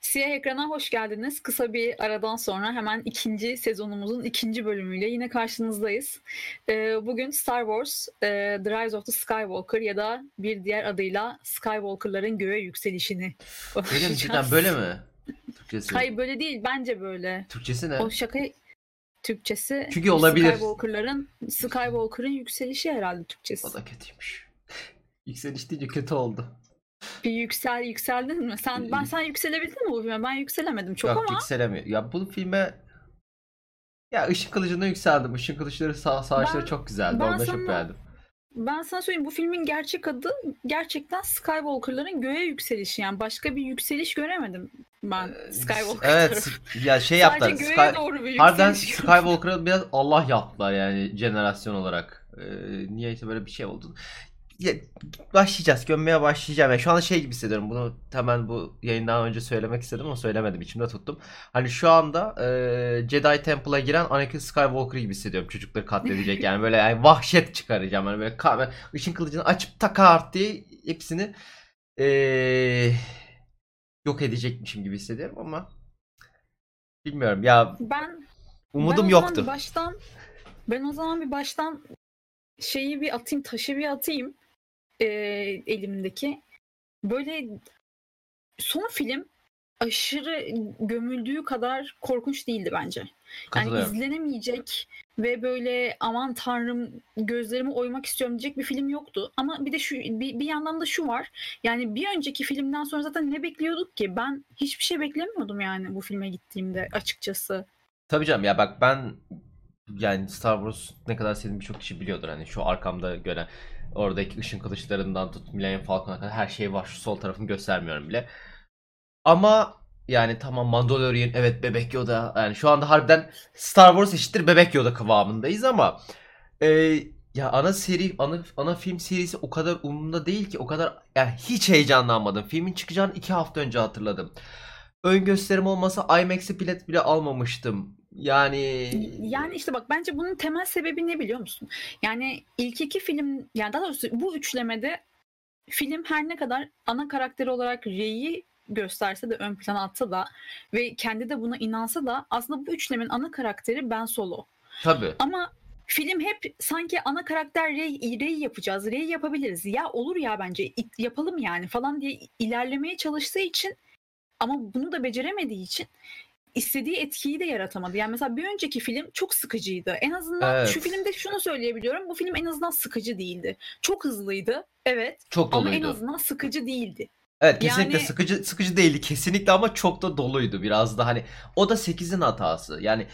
Siyah Ekran'a hoş geldiniz. Kısa bir aradan sonra hemen ikinci sezonumuzun ikinci bölümüyle yine karşınızdayız. Ee, bugün Star Wars e, The Rise of the Skywalker ya da bir diğer adıyla Skywalker'ların göğe yükselişini Öyle mi? Cidden böyle mi? Türkçesi. Hayır böyle değil bence böyle. Türkçesi ne? O şaka Türkçesi Çünkü olabilir. Skywalker'ların Skywalker'ın yükselişi herhalde Türkçesi. O da kötüymüş. Yükseliş deyince kötü oldu. Bir yüksel yükseldin mi? Sen ben sen yükselebildin mi bu filme? Ben yükselemedim çok Yok ama yükselemiyor. Ya bu filme ya Işın Kılıcı'na yükseldim. Işın Kılıçları sağ savaşları Ben- çok güzeldi. ben Onu da çok sana- beğendim. ben sana söyleyeyim bu filmin gerçek adı gerçekten Skywalker'ların göğe yükselişi. Yani başka bir yükseliş göremedim ben Skywalker Ee, Evet tarafı. ya şey yaptılar. Sadece göğe Sky- doğru bir Harbiden. Skywalker'a biraz Allah yaptılar yani jenerasyon olarak. Ee, niyeyse böyle bir şey oldu. Ya, başlayacağız. Gömmeye başlayacağım. Yani şu anda şey gibi hissediyorum. Bunu hemen bu yayından önce söylemek istedim ama söylemedim. içimde tuttum. Hani şu anda e, Jedi Temple'a giren Anakin Skywalker gibi hissediyorum. Çocukları katledecek. Yani böyle yani vahşet çıkaracağım. Yani böyle ka- ışın kılıcını açıp takart diye hepsini e, yok edecekmişim gibi hissediyorum ama bilmiyorum. Ya Ben umudum ben yoktu. Baştan ben o zaman bir baştan şeyi bir atayım, taşı bir atayım e, elimdeki. Böyle son film aşırı gömüldüğü kadar korkunç değildi bence. Yani izlenemeyecek ve böyle aman tanrım gözlerimi oymak istiyorum diyecek bir film yoktu. Ama bir de şu bir, bir yandan da şu var. Yani bir önceki filmden sonra zaten ne bekliyorduk ki? Ben hiçbir şey beklemiyordum yani bu filme gittiğimde açıkçası. Tabii canım ya bak ben yani Star Wars ne kadar sevdiğimi birçok kişi biliyordur. Hani şu arkamda gören oradaki ışın kılıçlarından tut Millennium Falcon'a kadar her şey var. Şu sol tarafını göstermiyorum bile. Ama yani tamam Mandalorian evet Bebek Yoda yani şu anda harbiden Star Wars eşittir Bebek Yoda kıvamındayız ama e, ya ana seri ana, ana film serisi o kadar umurumda değil ki o kadar yani hiç heyecanlanmadım. Filmin çıkacağını iki hafta önce hatırladım. Ön gösterim olmasa IMAX'e bilet bile almamıştım. Yani Yani işte bak bence bunun temel sebebi ne biliyor musun? Yani ilk iki film yani daha doğrusu bu üçlemede film her ne kadar ana karakteri olarak Rey'i gösterse de ön plana atsa da ve kendi de buna inansa da aslında bu üçlemenin ana karakteri Ben Solo. tabii. Ama film hep sanki ana karakter Rey, Rey yapacağız, Rey yapabiliriz. Ya olur ya bence yapalım yani falan diye ilerlemeye çalıştığı için ama bunu da beceremediği için istediği etkiyi de yaratamadı. Yani mesela bir önceki film çok sıkıcıydı. En azından Evet. şu filmde şunu söyleyebiliyorum. Bu film en azından sıkıcı değildi. Çok hızlıydı. Evet. Çok Ama en doluydu. azından sıkıcı değildi. Evet kesinlikle Yani- sıkıcı sıkıcı değildi kesinlikle ama çok da doluydu biraz da hani o da 8'in hatası. Yani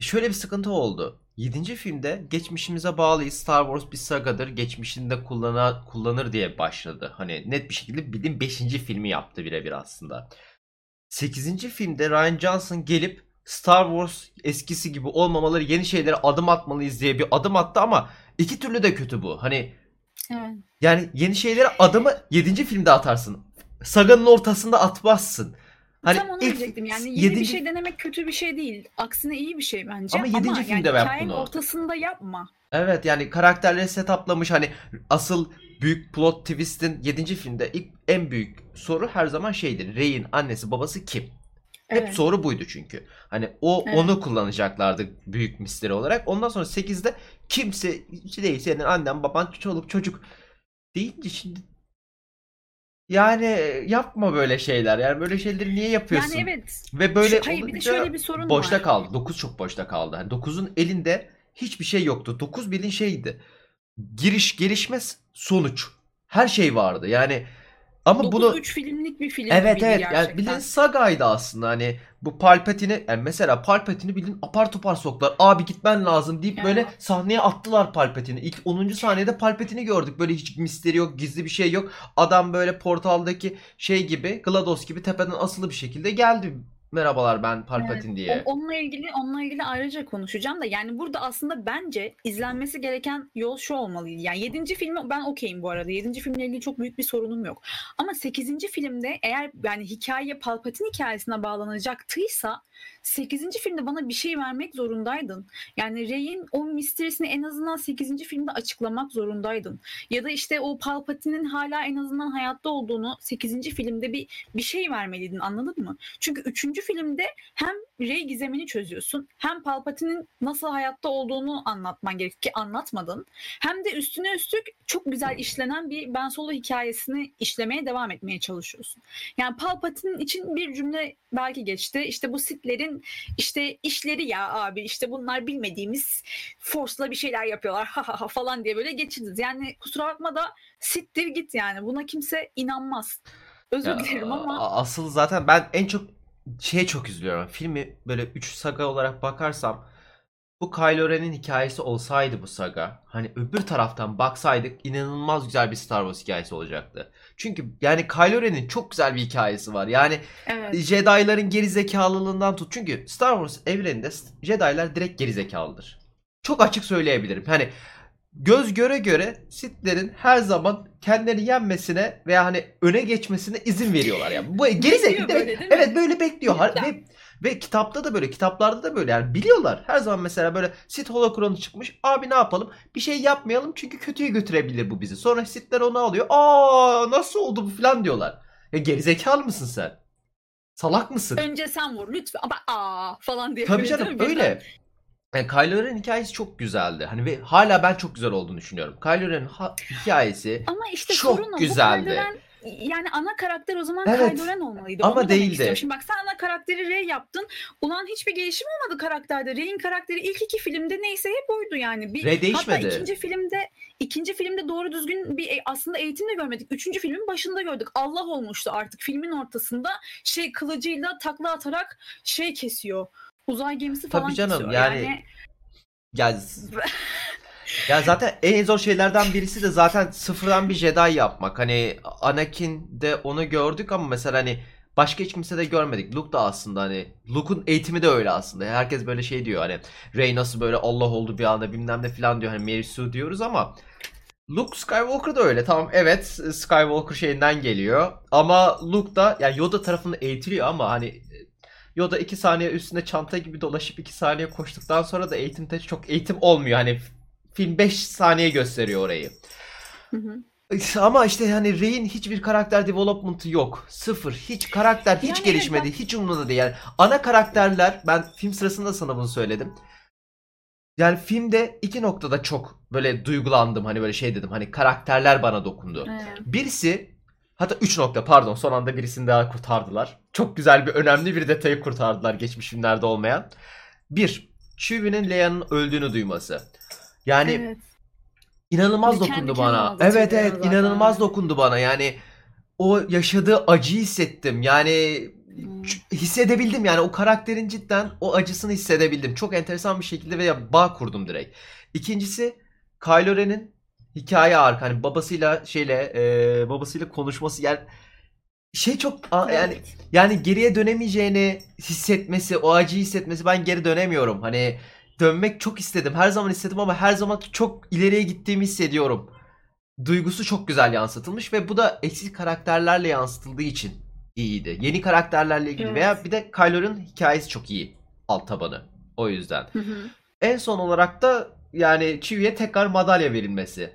şöyle bir sıkıntı oldu. 7. filmde geçmişimize bağlıyız. Star Wars bir sagadır. Geçmişinde kullana, kullanır diye başladı. Hani net bir şekilde bildiğin 5. filmi yaptı birebir aslında. 8. filmde Ryan Johnson gelip Star Wars eskisi gibi olmamaları yeni şeylere adım atmalıyız diye bir adım attı ama iki türlü de kötü bu. Hani Evet. yani yeni şeylere adımı 7. filmde atarsın. Saganın ortasında atmazsın. Hani Tam onu ilk diyecektim. Yani yeni yedinci- bir şey denemek kötü bir şey değil. Aksine iyi bir şey bence. Ama yedinci yani filmde yap hikayenin bunu. ortasında yapma. Evet yani karakterleri setuplamış hani asıl büyük plot twist'in 7. filmde ilk en büyük soru her zaman şeydir. Rey'in annesi babası kim? Hep Evet. soru buydu çünkü. Hani o Evet. onu kullanacaklardı büyük misteri olarak. Ondan sonra 8'de kimse hiç değil senin annen baban çoluk çocuk deyince şimdi yani yapma böyle şeyler. Yani böyle şeyleri niye yapıyorsun? Yani evet. Ve böyle Şu- hayır, bir de şöyle bir sorun boşta var. kaldı. 9 çok boşta kaldı. Hani 9'un elinde hiçbir şey yoktu. 9 bildiğin şeydi. Giriş, gelişmez, sonuç. Her şey vardı. Yani ama 9 bunu 3 filmlik bir film Evet evet yani gerçekten. bildiğin sagaydı aslında hani bu Palpatine'i yani mesela Palpatine'i bildiğin apar topar soktular. Abi gitmen lazım deyip Ya. böyle sahneye attılar Palpatine'i. İlk 10. saniyede Palpatine'i gördük. Böyle hiç misteri yok, gizli bir şey yok. Adam böyle portaldaki şey gibi, GLaDOS gibi tepeden asılı bir şekilde geldi. Merhabalar ben Palpatine diye. Onunla ilgili onunla ilgili ayrıca konuşacağım da yani burada aslında bence izlenmesi gereken yol şu olmalıydı. Yani 7. filmi ben okeyim bu arada. 7. filmle ilgili çok büyük bir sorunum yok. Ama 8. filmde eğer yani hikaye Palpatine hikayesine bağlanacaktıysa 8. filmde bana bir şey vermek zorundaydın. Yani Rey'in o misterisini en azından 8. filmde açıklamak zorundaydın. Ya da işte o Palpatine'in hala en azından hayatta olduğunu 8. filmde bir bir şey vermeliydin anladın mı? Çünkü 3. filmde hem Rey gizemini çözüyorsun hem Palpatine'in nasıl hayatta olduğunu anlatman gerek ki anlatmadın. Hem de üstüne üstlük çok güzel işlenen bir Ben Solo hikayesini işlemeye devam etmeye çalışıyorsun. Yani Palpatine'in için bir cümle belki geçti. İşte bu Sith'lerin işte işleri ya abi işte bunlar bilmediğimiz Force'la bir şeyler yapıyorlar ha ha ha falan diye böyle geçiriz. Yani kusura bakma da Sith'tir git yani buna kimse inanmaz. Özür Ya, dilerim ama asıl zaten ben en çok şeye çok üzülüyorum. Filmi böyle 3 saga olarak bakarsam bu Kylo Ren'in hikayesi olsaydı bu saga hani öbür taraftan baksaydık inanılmaz güzel bir Star Wars hikayesi olacaktı. Çünkü yani Kylo Ren'in çok güzel bir hikayesi var. Yani evet. Jedi'ların geri zekalılığından tut. Çünkü Star Wars evreninde Jedi'lar direkt geri zekalıdır. Çok açık söyleyebilirim. Hani göz göre göre Sith'lerin her zaman kendilerini yenmesine veya hani öne geçmesine izin veriyorlar yani. Bu geri zekalı evet, böyle bekliyor. Har-. Ve, ve kitapta da böyle, kitaplarda da böyle yani biliyorlar. Her zaman mesela böyle Sith holokronu çıkmış. Abi ne yapalım? Bir şey yapmayalım çünkü kötüye götürebilir bu bizi. Sonra Sith'ler onu alıyor. Aa nasıl oldu bu falan diyorlar. Ya geri zekalı mısın sen? Salak mısın? Önce sen vur lütfen. Ama aa falan diye. Tabii canım öyle. Yani Kylo Ren hikayesi çok güzeldi. Hani ve hala ben çok güzel olduğunu düşünüyorum. Kylo Ren'in hikayesi Ama işte Çok sorun güzeldi. Kylo Ren- yani ana karakter o zaman Evet. Kylo Ren olmalıydı. Ama Onu değildi. Şimdi bak sen ana karakteri Rey yaptın. Ulan hiçbir gelişim olmadı karakterde. Rey'in karakteri ilk iki filmde neyse hep oydu yani. Bir, Rey değişmedi. Hatta ikinci filmde ikinci filmde doğru düzgün bir e, aslında eğitim de görmedik. Üçüncü filmin başında gördük. Allah olmuştu artık filmin ortasında şey kılıcıyla takla atarak şey kesiyor. Uzay gemisi Tabii falan canım, kesiyor. yani- ya, ya zaten en zor şeylerden birisi de zaten sıfırdan bir Jedi yapmak. Hani Anakin'de onu gördük ama mesela hani başka hiç kimse de görmedik. Luke da aslında hani Luke'un eğitimi de öyle aslında. Herkes böyle şey diyor hani Rey nasıl böyle Allah oldu bir anda bilmem ne falan diyor. Hani Mary Sue diyoruz ama Luke Skywalker da öyle. Tamam evet Skywalker şeyinden geliyor. Ama Luke da yani Yoda tarafında eğitiliyor ama hani Yoda 2 saniye üstünde çanta gibi dolaşıp 2 saniye koştuktan sonra da eğitimde çok eğitim olmuyor. Hani film 5 saniye gösteriyor orayı. Hı hı. Ama işte hani Rey'in hiçbir karakter development'ı yok. Sıfır. Hiç karakter hiç Yani evet, gelişmedi. Hiç umurunda değil. Yani ana karakterler ben film sırasında sana bunu söyledim. Yani filmde iki noktada çok böyle duygulandım. Hani böyle şey dedim. Hani karakterler bana dokundu. Evet. Birisi hatta 3 nokta pardon son anda birisini daha kurtardılar. Çok güzel bir önemli bir detayı kurtardılar geçmiş filmlerde olmayan. Bir, Chewie'nin Leia'nın öldüğünü duyması. Yani evet. inanılmaz Ve kendi dokundu bana. Evet evet zaten. inanılmaz dokundu bana. Yani o yaşadığı acıyı hissettim. Yani Hmm. hissedebildim yani o karakterin cidden o acısını hissedebildim. Çok enteresan bir şekilde ve bağ kurdum direkt. İkincisi Kylo Ren'in hikaye arka hani babasıyla şeyle e, babasıyla konuşması yani şey çok yani Evet. yani geriye dönemeyeceğini hissetmesi, o acıyı hissetmesi ben geri dönemiyorum. Hani dönmek çok istedim. Her zaman istedim ama her zaman çok ileriye gittiğimi hissediyorum. Duygusu çok güzel yansıtılmış ve bu da eksik karakterlerle yansıtıldığı için iyiydi. Yeni karakterlerle ilgili Evet. veya bir de Kylo'nun hikayesi çok iyi. Alt tabanı. O yüzden. Hı hı. En son olarak da yani Chewie'ye tekrar madalya verilmesi.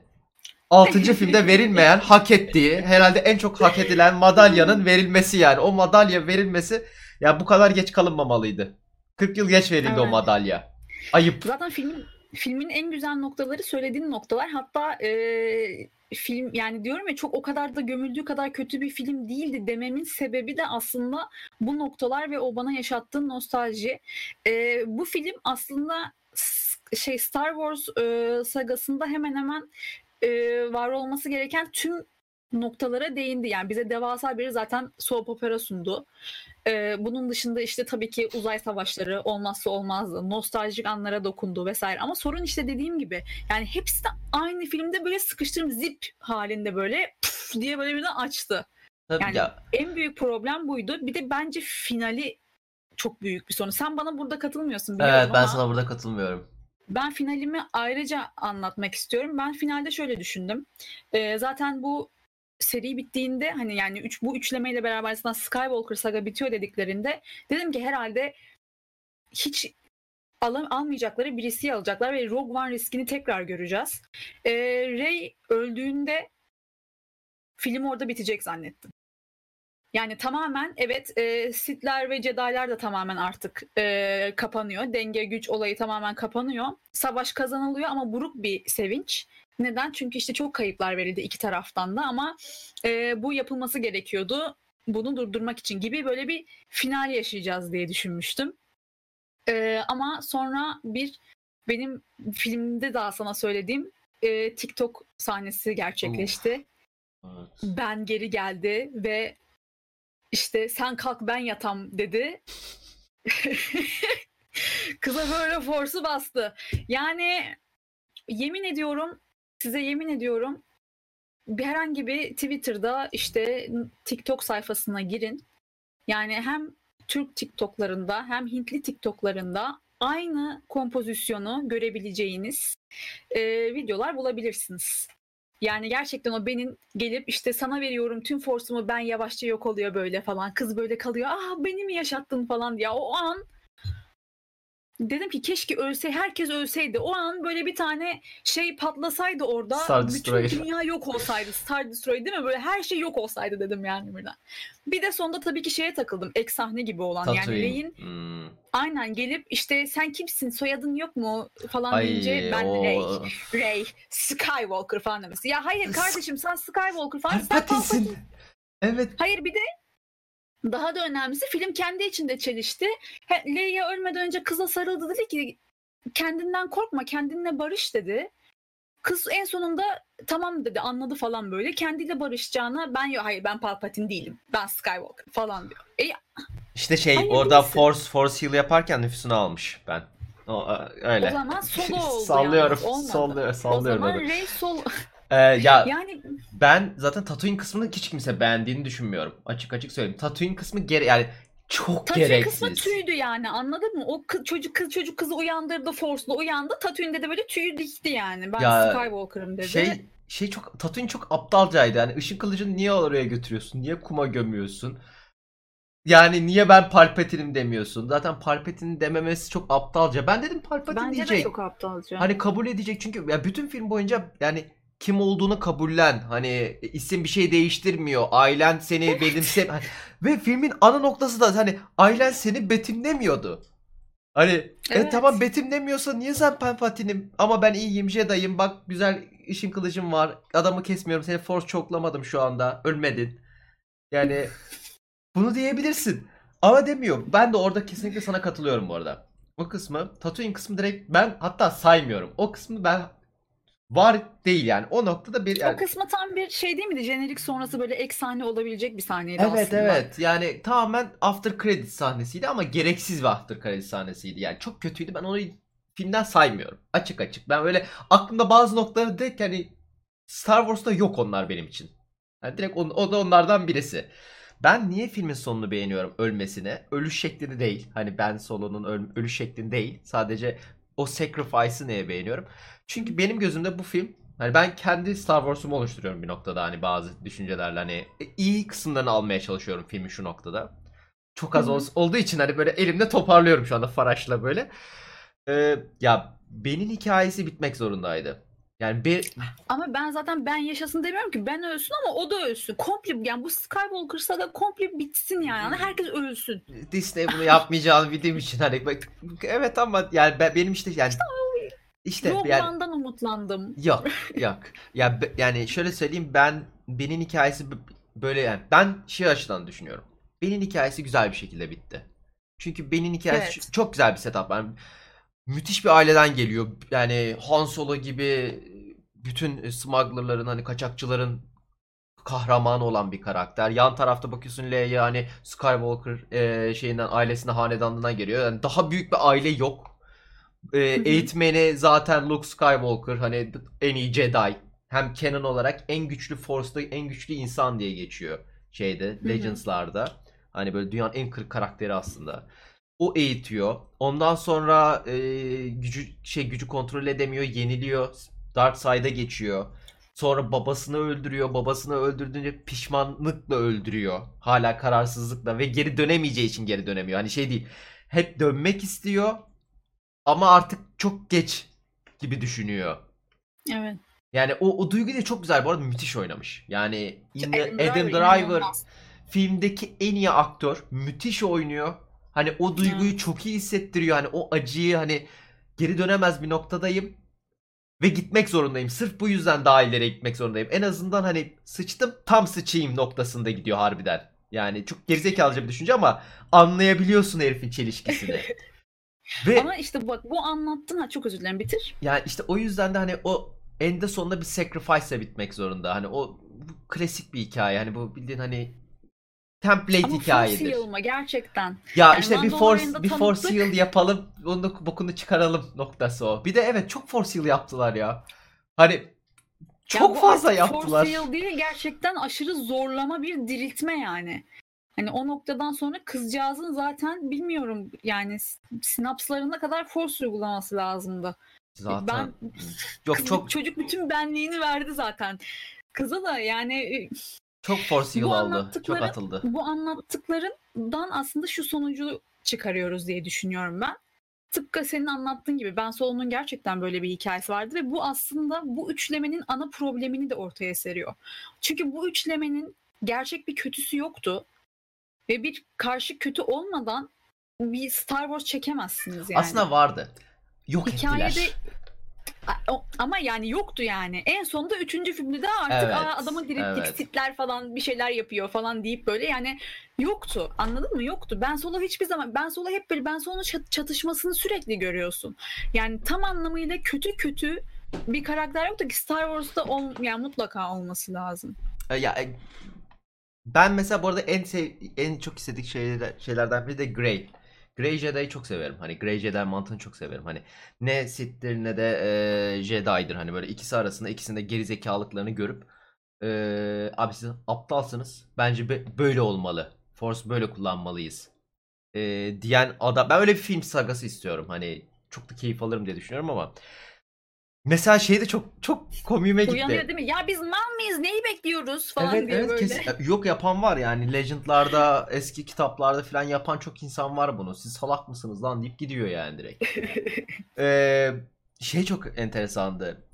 6. filmde verilmeyen, hak ettiği, herhalde en çok hak edilen madalyanın verilmesi yani. O madalya verilmesi ya bu kadar geç kalınmamalıydı. 40 yıl geç verildi o Evet. madalya. Ayıp. Zaten filmin filmin en güzel noktaları söylediğin noktalar. Hatta e, film yani diyorum ya çok o kadar da gömüldüğü kadar kötü bir film değildi dememin sebebi de aslında bu noktalar ve o bana yaşattığı nostalji. E, bu film aslında şey Star Wars e, sagasında hemen hemen e, var olması gereken tüm noktalara değindi. Yani bize devasa bir zaten soap opera sundu. Ee, bunun dışında işte tabii ki uzay savaşları olmazsa olmazdı. Nostaljik anlara dokundu vesaire. Ama sorun işte dediğim gibi yani hepsi de aynı filmde böyle sıkıştırım zip halinde böyle puf diye böyle birden açtı. Tabii Yani- ya. En büyük problem buydu. Bir de bence finali çok büyük bir sorun. Sen bana burada katılmıyorsun biliyorum Evet ben ama sana burada katılmıyorum. ben finalimi ayrıca anlatmak istiyorum. Ben finalde şöyle düşündüm. Ee, zaten bu seri bittiğinde hani yani üç, bu üçlemeyle beraber zaten Skywalker saga bitiyor dediklerinde dedim ki herhalde hiç alam almayacakları birisi alacaklar ve Rogue One riskini tekrar göreceğiz. Ee, Rey öldüğünde film orada bitecek zannettim. Yani tamamen evet e, Sith'ler ve Jedi'lar da tamamen artık e, kapanıyor. Denge güç olayı tamamen kapanıyor. Savaş kazanılıyor ama buruk bir sevinç. Neden? Çünkü işte çok kayıplar verildi iki taraftan da ama e, bu yapılması gerekiyordu. Bunu durdurmak için gibi böyle bir final yaşayacağız diye düşünmüştüm. E, ama sonra bir benim filmde daha sana söylediğim e, TikTok sahnesi gerçekleşti. Evet. Ben geri geldi ve işte sen kalk ben yatam dedi. Kıza böyle forsu bastı. Yani yemin ediyorum size yemin ediyorum bir herhangi bir Twitter'da işte TikTok sayfasına girin. Yani hem Türk TikTok'larında hem Hintli TikTok'larında aynı kompozisyonu görebileceğiniz e, videolar bulabilirsiniz. Yani gerçekten o benim gelip işte sana veriyorum tüm forsumu ben yavaşça yok oluyor böyle falan. Kız böyle kalıyor. Ah beni mi yaşattın falan diye. O an dedim ki keşke ölse herkes ölseydi. O an böyle bir tane şey patlasaydı orada Star bütün Destroyer. dünya yok olsaydı. Star Destroyer değil mi? Böyle her şey yok olsaydı dedim yani birden. Bir de sonda tabii ki şeye takıldım. Ek sahne gibi olan. Yani Tatooine. Rey'in Hmm. aynen gelip işte sen kimsin soyadın yok mu falan Ay deyince ben o... Rey. Rey, Skywalker falan demesi. Ya hayır kardeşim sen Skywalker falan sen. Palpatine. Evet. Hayır bir de daha da önemlisi film kendi içinde çelişti. Leia ölmeden önce kıza sarıldı dedi ki kendinden korkma kendinle barış dedi. Kız en sonunda tamam dedi anladı falan böyle. Kendiyle barışacağına ben yok hayır ben Palpatine değilim. Ben Skywalker falan diyor. E, İşte şey Hayır, orada neyse. Force Force Heal yaparken nüfusunu almış ben. O, öyle. o zaman solo oldu sallıyorum. yani. Olmadı. Sallıyorum, O zaman. Rey solo. Ee, ya yani ben zaten Tatooine kısmını hiç kimse beğendiğini düşünmüyorum. Açık açık söyleyeyim. Tatooine kısmı gere yani çok Tatooine gereksiz. kısmı tüydü yani anladın mı? O kız, çocuk kız çocuk kızı uyandırdı Force'la uyandı. Tatooine'de de böyle tüyü dikti yani. Ben Ya, Skywalker'ım dedi. Şey şey çok Tatooine çok aptalcaydı. Yani ışın kılıcını niye oraya götürüyorsun? Niye kuma gömüyorsun? Yani niye ben Palpatine'im demiyorsun? Zaten Palpatine dememesi çok aptalca. Ben dedim Palpatine Bence diyecek. de çok aptalca. Hani kabul edecek çünkü ya bütün film boyunca yani kim olduğunu kabullen. Hani isim bir şey değiştirmiyor. Ailen seni benimse ve filmin ana noktası da hani ailen seni betimlemiyordu. Hani e, Evet. tamam betimlemiyorsa niye sen Palpatine'im ama ben iyiyim Jedi'yim bak güzel işin kılıcım var adamı kesmiyorum seni force çoklamadım şu anda ölmedin. Yani bunu diyebilirsin ama demiyor. Ben de orada kesinlikle sana katılıyorum bu arada. O kısmı Tatooine kısmı direkt ben hatta saymıyorum. O kısmı ben var değil yani. O noktada bir yani- O kısmı tam bir şey değil miydi? Jenerik sonrası böyle ek sahne olabilecek bir sahneydi Evet aslında. evet yani tamamen after credit sahnesiydi ama gereksiz bir after credit sahnesiydi. Yani çok kötüydü ben onu filmden saymıyorum. Açık açık. Ben öyle aklımda bazı noktaları direkt hani Star Wars'ta yok onlar benim için. Yani direkt on- o da onlardan birisi. Ben niye filmin sonunu beğeniyorum ölmesine? Ölüş şeklini değil. Hani Ben Solo'nun öl- ölüş şeklini değil. Sadece o sacrifice'ı neye beğeniyorum? Çünkü benim gözümde bu film Hani ben kendi Star Wars'umu oluşturuyorum bir noktada hani bazı düşüncelerle hani iyi kısımlarını almaya çalışıyorum filmin şu noktada. Çok az Hı hı. ol- olduğu için hani böyle elimde toparlıyorum şu anda Faraş'la böyle. Ee, ya Ben'in hikayesi bitmek zorundaydı. Yani bir Ama ben zaten ben yaşasın demiyorum ki. Ben ölsün ama o da ölsün. Komple yani bu Skywalker saga komple bitsin yani. Yani Herkes ölsün. Disney bunu yapmayacağını bildiğim için hani evet ama yani ben- benim işte yani işte Rogue yani One'dan umutlandım. Yok yok. Ya be- yani şöyle söyleyeyim ben Ben'in hikayesi böyle yani ben şey açıdan düşünüyorum. Ben'in hikayesi güzel bir şekilde bitti. Çünkü Ben'in hikayesi Evet. çok güzel bir setup. Yani müthiş bir aileden geliyor. Yani Han Solo gibi bütün smugglerların hani kaçakçıların kahramanı olan bir karakter. Yan tarafta bakıyorsun Leia hani Skywalker e, şeyinden ailesine hanedanlığından geliyor. Yani daha büyük bir aile yok. E, eğitmeni zaten Luke Skywalker hani en iyi Jedi. Hem canon olarak en güçlü Force'da en güçlü insan diye geçiyor şeyde. Legends'larda. Hani böyle dünyanın en kırık karakteri aslında. O eğitiyor. Ondan sonra e, gücü şey gücü kontrol edemiyor, yeniliyor. Dark Side'a geçiyor. Sonra babasını öldürüyor. Babasını öldürdüğünce pişmanlıkla öldürüyor. Hala kararsızlıkla ve geri dönemeyeceği için geri dönemiyor. Hani şey değil. Hep dönmek istiyor ama artık çok geç gibi düşünüyor. Evet. Yani o, o duygu da çok güzel. Bu arada müthiş oynamış. Yani Adam Adam Driver Driver inanılmaz. filmdeki en iyi aktör. Müthiş oynuyor. Hani o duyguyu Evet. çok iyi hissettiriyor. Hani o acıyı hani geri dönemez bir noktadayım. Ve gitmek zorundayım. Sırf bu yüzden daha ileriye gitmek zorundayım. En azından hani sıçtım tam sıçayım noktasında gidiyor harbiden. Yani çok gerizekalıca bir düşünce ama anlayabiliyorsun herifin çelişkisini. Ve Ama işte bak bu anlattın ha çok özür dilerim bitir. yani işte o yüzden de hani o eninde sonunda bir sacrifice'la bitmek zorunda. Hani o bu klasik bir hikaye. Hani bu bildiğin hani template Ama hikayedir. force yığılma gerçekten. Ya Yani işte bir Mandalorian'da force bir force tanıttık. heal yapalım. Onun da bokunu çıkaralım noktası o. Bir de evet çok force heal yaptılar ya. Hani Ya çok bu fazla artık yaptılar. Force heal değil gerçekten aşırı zorlama bir diriltme yani. Hani o noktadan sonra kızcağızın zaten bilmiyorum yani sinapslarına kadar force uygulaması lazımdı. Zaten Ben yok kız- çok çocuk bütün benliğini verdi zaten. Kıza da yani çok force aldı. Çok atıldı. bu anlattıklarından aslında şu sonucu çıkarıyoruz diye düşünüyorum ben. Tıpkı senin anlattığın gibi Ben Solo'nun gerçekten böyle bir hikayesi vardı ve bu aslında bu üçlemenin ana problemini de ortaya seriyor. Çünkü bu üçlemenin gerçek bir kötüsü yoktu ve bir karşı kötü olmadan bir Star Wars çekemezsiniz yani. Aslında vardı. Yok Hikayede ettiler. Ama yani yoktu yani. En sonunda üçüncü filmde de artık Evet, Aa, adamı evet. Falan bir şeyler yapıyor falan deyip böyle yani yoktu. Anladın mı? Yoktu. Ben Solo hiçbir zaman Ben Solo hep böyle Ben Solo'nun çat- çatışmasını sürekli görüyorsun. Yani tam anlamıyla kötü kötü bir karakter yoktu ki Star Wars'ta ol, yani mutlaka olması lazım. E, Ya e, ben mesela bu arada en sev en çok istedik şeyler, şeylerden biri de Grey. Grey Jedi'yi çok severim. Hani Grey Jedi mantığını çok severim. Hani ne Sith'tir ne de e, Jedi'dir. Hani böyle ikisi arasında ikisinde gerizekalıklarını görüp e, abi siz aptalsınız. Bence be- böyle olmalı. Force böyle kullanmalıyız. E, diyen adam. Ben öyle bir film sagası istiyorum. Hani çok da keyif alırım diye düşünüyorum ama Mesela şey de çok çok komiğime gitti. Uyanıyor değil mi? Ya biz mal mıyız? Neyi bekliyoruz falan Evet diye evet böyle. kesin. Yok yapan var yani Legend'larda eski kitaplarda falan yapan çok insan var bunu. Siz salak mısınız lan deyip gidiyor yani direkt. Ee, şey çok enteresandı.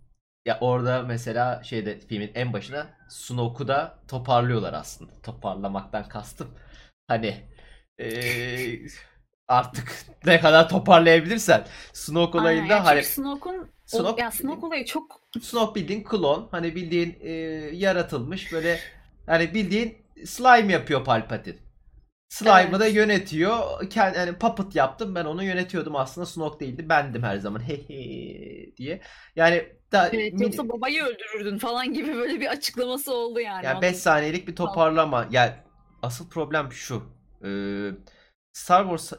Ya orada mesela şeyde filmin en başına Snoke'u da toparlıyorlar aslında. Toparlamaktan kastım. Hani ee, artık ne kadar toparlayabilirsen Snoke Aynen. olayında Yani hani Snoke'un Snoke- o, ya Snoke olayı çok Snoke bildiğin klon. Hani bildiğin e, yaratılmış böyle hani bildiğin slime yapıyor Palpatine. Slime'ı da Evet. yönetiyor. Kendi, hani puppet yaptım ben onu yönetiyordum aslında Snoke değildi. Bendim her zaman he he diye. Yani da, Evet, mini- yoksa babayı öldürürdün falan gibi böyle bir açıklaması oldu yani. yani onun. 5 saniyelik bir toparlama. Yani asıl problem şu. Ee, Star Wars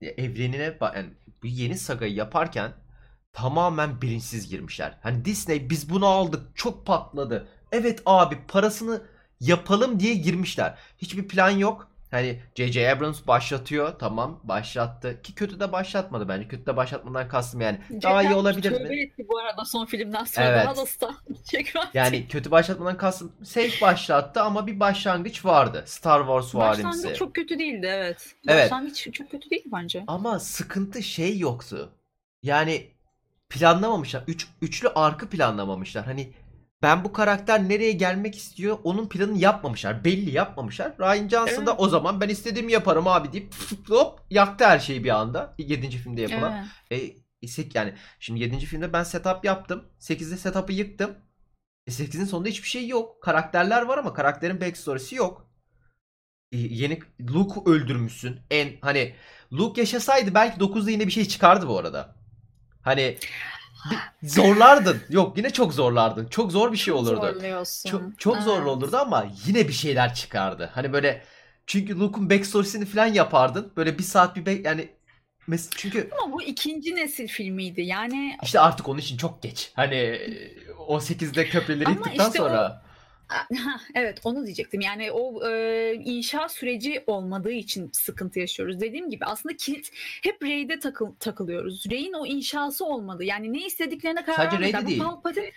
evrenine yani bu yeni sagayı yaparken tamamen bilinçsiz girmişler. Hani Disney biz bunu aldık çok patladı. Evet abi parasını yapalım diye girmişler. Hiçbir plan yok. Hani J.J. Abrams başlatıyor. Tamam başlattı. Ki kötü de başlatmadı bence. Kötü de başlatmadan kastım yani. Daha iyi olabilir mi? Etti bu arada son filmden sonra Evet. daha da çekmez. Yani kötü başlatmadan kastım safe başlattı ama bir başlangıç vardı. Star Wars varimsi. Başlangıç çok kötü değildi evet. Evet. Başlangıç çok kötü değil bence. Ama sıkıntı şey yoktu. Yani planlamamışlar. Üç, üçlü arkı planlamamışlar. Hani ben bu karakter nereye gelmek istiyor onun planını yapmamışlar. Belli yapmamışlar. Ryan Johnson da Evet. o zaman ben istediğimi yaparım abi deyip pf, hop yaktı her şeyi bir anda. 7. filmde yapılan. Evet. E, sek- yani şimdi 7. filmde ben setup yaptım. 8'de setup'ı yıktım. E 8'in sonunda hiçbir şey yok. Karakterler var ama karakterin backstory'si yok. E, yeni Luke'u öldürmüşsün. En hani Luke yaşasaydı belki 9'da yine bir şey çıkardı bu arada. Hani zorlardın. Yok yine çok zorlardın. Çok zor bir şey olurdu. Zorluyorsun. Çok çok Evet. olurdu ama yine bir şeyler çıkardı. Hani böyle çünkü Luke'un backstory'sini falan yapardın. Böyle bir saat bir back, yani mes- çünkü Ama bu ikinci nesil filmiydi. Yani işte artık onun için çok geç. Hani o 8'de köprüleri yıktıktan işte sonra evet onu diyecektim. Yani o e, inşa süreci olmadığı için sıkıntı yaşıyoruz. Dediğim gibi aslında kilit hep Rey'de takıl, takılıyoruz. Rey'in o inşası olmadı. Yani ne istediklerine karar Sadece vermediler. Rey'de değil. Palpatine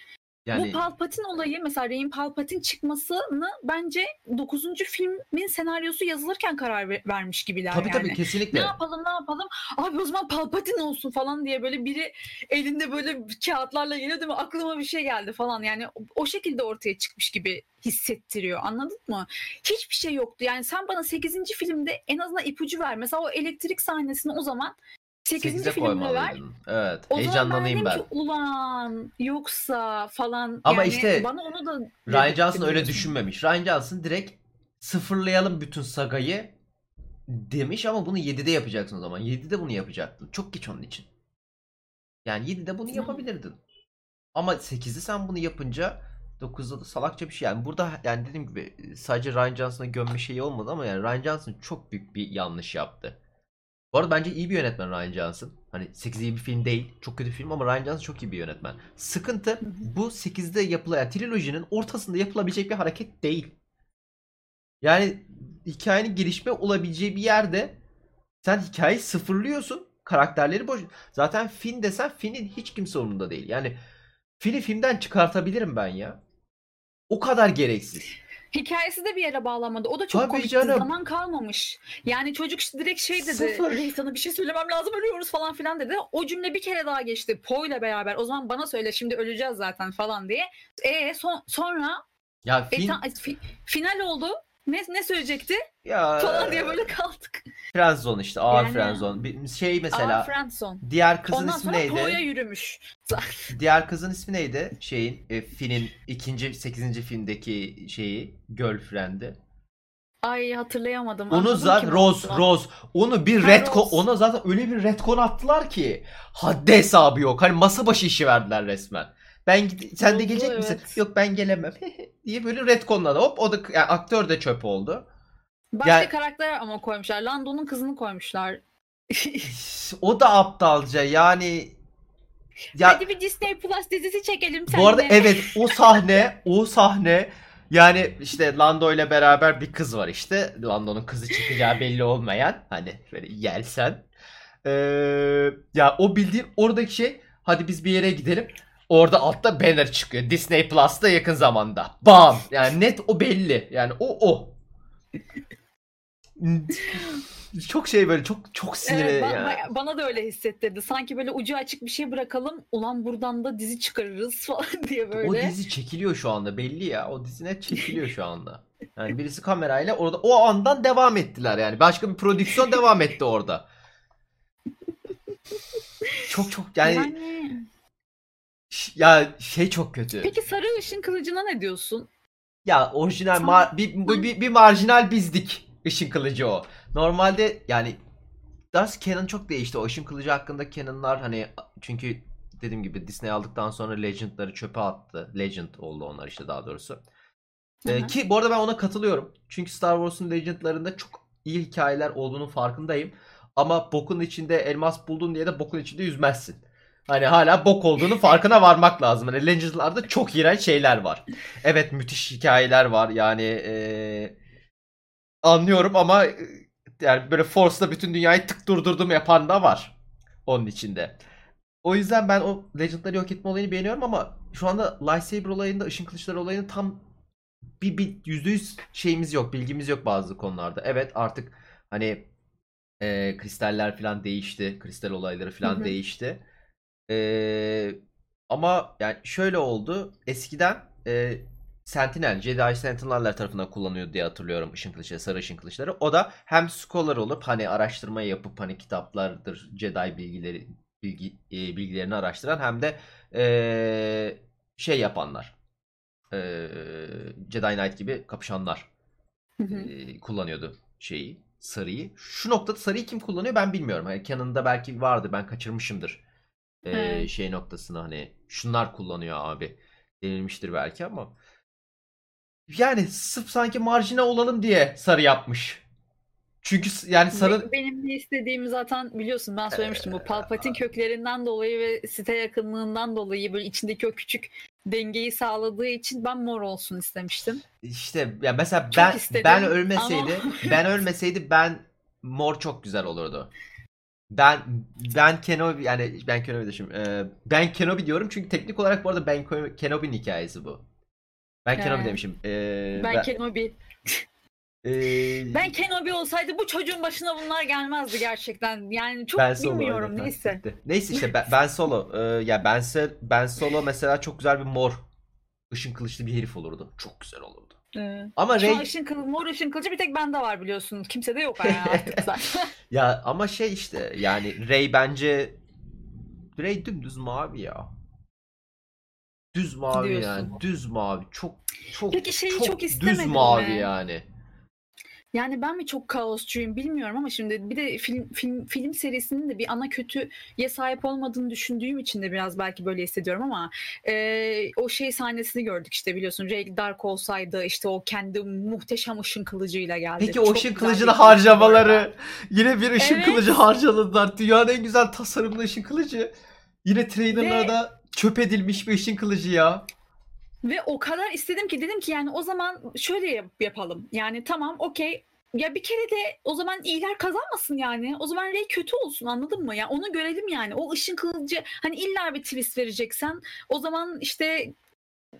Yani Bu Palpatine olayı mesela Rey'in Palpatine çıkmasını bence 9. filmin senaryosu yazılırken karar ver- vermiş gibiler tabii yani. tabii kesinlikle. Ne yapalım ne yapalım abi o zaman Palpatine olsun falan diye böyle biri elinde böyle kağıtlarla geliyor değil mi aklıma bir şey geldi falan yani o, o şekilde ortaya çıkmış gibi hissettiriyor anladın mı? Hiçbir şey yoktu yani sen bana 8. filmde en azından ipucu ver mesela o elektrik sahnesini o zaman 8. 8'e filmde ver koymalıydın. Evet. o zaman Heyecanlanayım ben. ben. dedim Ki, Ulan yoksa falan. Ama yani işte bana onu da Ryan dedirtti Johnson öyle biliyorsun. düşünmemiş. Ryan Johnson direkt sıfırlayalım bütün sagayı demiş ama bunu 7'de yapacaksın o zaman. 7'de bunu yapacaktın. Çok geç onun için. Yani 7'de bunu yapabilirdin. Ama 8'de sen bunu yapınca 9'da da salakça bir şey. Yani burada yani dediğim gibi sadece Ryan Johnson'a gömme şeyi olmadı ama yani Ryan Johnson çok büyük bir yanlış yaptı. Bu arada bence iyi bir yönetmen Ryan Johnson. Hani 8 iyi bir film değil. Çok kötü bir film ama Ryan Johnson çok iyi bir yönetmen. Sıkıntı bu 8'de yapılan yani trilojinin ortasında yapılabilecek bir hareket değil. Yani hikayenin gelişme olabileceği bir yerde sen hikayeyi sıfırlıyorsun. Karakterleri boş. Zaten Finn desen Finn'in hiç kimse umurunda değil. Yani Finn'i filmden çıkartabilirim ben ya. O kadar gereksiz. Hikayesi de bir yere bağlamadı. O da çok Tabii komikti. canım. Zaman kalmamış. Yani çocuk işte direkt şey dedi. Sıfır. Rey sana bir şey söylemem lazım ölüyoruz falan filan dedi. O cümle bir kere daha geçti. Poe ile beraber. O zaman bana söyle şimdi öleceğiz zaten falan diye. E son, sonra Ya e, ta- fi- final oldu. Ne, ne söyleyecekti ya falan diye böyle kaldık. Friendzone işte ağır Yani- Friendzone. Bir şey Mesela, Aa, Friendzone. diğer kızın Ondan ismi neydi? Poe'ya yürümüş. Diğer kızın ismi neydi? Şeyin e, Finn'in ikinci 8. filmdeki şeyi girlfriend'i. Ay hatırlayamadım. Onu Anladım zaten Rose olduğunu. Rose onu bir Ha, retcon Rose. ona zaten öyle bir retcon attılar ki haddi hesabı yok. Hani masa başı işi verdiler resmen. Ben sen de Oldu, gelecek misin? evet. Yok ben gelemem. diye böyle retconladı. Hop o da yani aktör de çöp oldu. Başka Yani- karakter ama koymuşlar. Lando'nun kızını koymuşlar. O da aptalca yani ya Hadi bir Disney Plus dizisi çekelim seninle. Bu arada evet o sahne, o sahne yani işte Lando ile beraber bir kız var işte. Lando'nun kızı çıkacağı belli olmayan hani böyle yelsen. Ee, ya o bildiğin oradaki şey hadi biz bir yere gidelim. Orada altta banner çıkıyor. Disney Plus'ta yakın zamanda. Bam! Yani net o belli. Yani o o. çok şey böyle çok çok sinir Evet, ba- ya. ba- bana da öyle hissettirdi. Sanki böyle ucu açık bir şey bırakalım. Ulan buradan da dizi çıkarırız falan diye böyle. O dizi çekiliyor şu anda belli ya. O dizi net çekiliyor şu anda. Yani birisi kamerayla orada o andan devam ettiler yani. Başka bir prodüksiyon devam etti orada. Çok çok yani, Yani- ya şey çok kötü. Peki Sarı Işın Kılıcı'na ne diyorsun? Ya orijinal mar- bir, bir, bir, bir marjinal bizdik ışın kılıcı o. Normalde yani Ders Canon çok değişti. O ışın kılıcı hakkında Canon'lar hani çünkü dediğim gibi Disney aldıktan sonra Legend'ları çöpe attı. Legend oldu onlar işte daha doğrusu. Ee, ki bu arada ben ona katılıyorum. Çünkü Star Wars'un Legend'larında çok iyi hikayeler olduğunun farkındayım. Ama bokun içinde elmas buldun diye de bokun içinde yüzmezsin. Hani hala bok olduğunu farkına varmak lazım. Hani Legends'larda çok iğrenç şeyler var. Evet müthiş hikayeler var. Yani eee, anlıyorum ama e, yani böyle Force'la bütün dünyayı tık durdurdum yapan da var. Onun içinde. O yüzden ben o Legend'ları yok etme olayını beğeniyorum ama şu anda Lightsaber olayında, ışın kılıçları olayını tam bir, bir yüzde yüz şeyimiz yok, bilgimiz yok bazı konularda. Evet artık hani e, kristaller falan değişti, kristal olayları falan değişti. E, ama yani şöyle oldu. Eskiden e, Sentinel, Jedi Sentinel'ler tarafından kullanıyordu diye hatırlıyorum ışın kılıçları, sarı ışın kılıçları. O da hem scholar olup hani araştırma yapıp hani kitaplardır, Jedi bilgileri bilgi e, bilgilerini araştıran hem de e, şey yapanlar. E, Jedi Knight gibi kapışanlar e, kullanıyordu şeyi, sarıyı. Şu noktada sarıyı kim kullanıyor ben bilmiyorum. Hani Canon'da belki vardı ben kaçırmışımdır. E, şey noktasını hani şunlar kullanıyor abi denilmiştir belki ama yani sırf sanki marjine olalım diye sarı yapmış. Çünkü yani Be- Benim ne istediğimi zaten biliyorsun ben söylemiştim. Bu Palpatine köklerinden dolayı ve site yakınlığından dolayı böyle içindeki o küçük dengeyi sağladığı için ben mor olsun istemiştim. işte ya mesela Çok ben istedim ben ölmeseydi ama- ben ölmeseydi ben mor çok güzel olurdu. Ben ben Kenobi yani ben Kenobi demişim. Ee, ben Kenobi diyorum çünkü teknik olarak bu arada Ben Kenobi- Kenobi'nin hikayesi bu. Ben Kenobi demişim. Ee, Ben ben, Kenobi. ee, Ben Kenobi olsaydı bu çocuğun başına bunlar gelmezdi gerçekten. Yani çok Ben Solo bilmiyorum aynen, neyse. Neyse işte ben, ben Solo. Ee, ya ben ben Solo mesela çok güzel bir mor ışın kılıçlı bir herif olurdu. Çok güzel olurdu. Ee, Ama Şu Rey ışın kılı, mor ışın kılıcı bir tek bende var biliyorsun. Kimsede yok yani artık ya ama şey işte yani Rey bence Rey dümdüz mavi ya. Düz mavi Diyorsun. yani. Düz mavi. Çok çok Peki şeyi çok, çok düz mavi mi? yani. Yani ben mi çok kaosçuyum bilmiyorum ama şimdi bir de film film film serisinin de bir ana kötüye sahip olmadığını düşündüğüm için de biraz belki böyle hissediyorum ama e, o şey sahnesini gördük işte biliyorsun Rey Dark olsaydı işte o kendi muhteşem ışın kılıcıyla geldi. Peki o Çok ışın güzel kılıcını harcamaları. Yine bir ışın Evet. kılıcı harcadılar. Dünyanın en güzel tasarımlı ışın kılıcı. Yine trailerlarda çöp edilmiş bir ışın kılıcı ya. Ve o kadar istedim ki dedim ki yani o zaman şöyle yap- yapalım. Yani tamam okey ya bir kere de o zaman iyiler kazanmasın yani. O zaman Rey kötü olsun anladın mı? Ya onu görelim yani. O ışın kılıcı hani illa bir twist vereceksen o zaman işte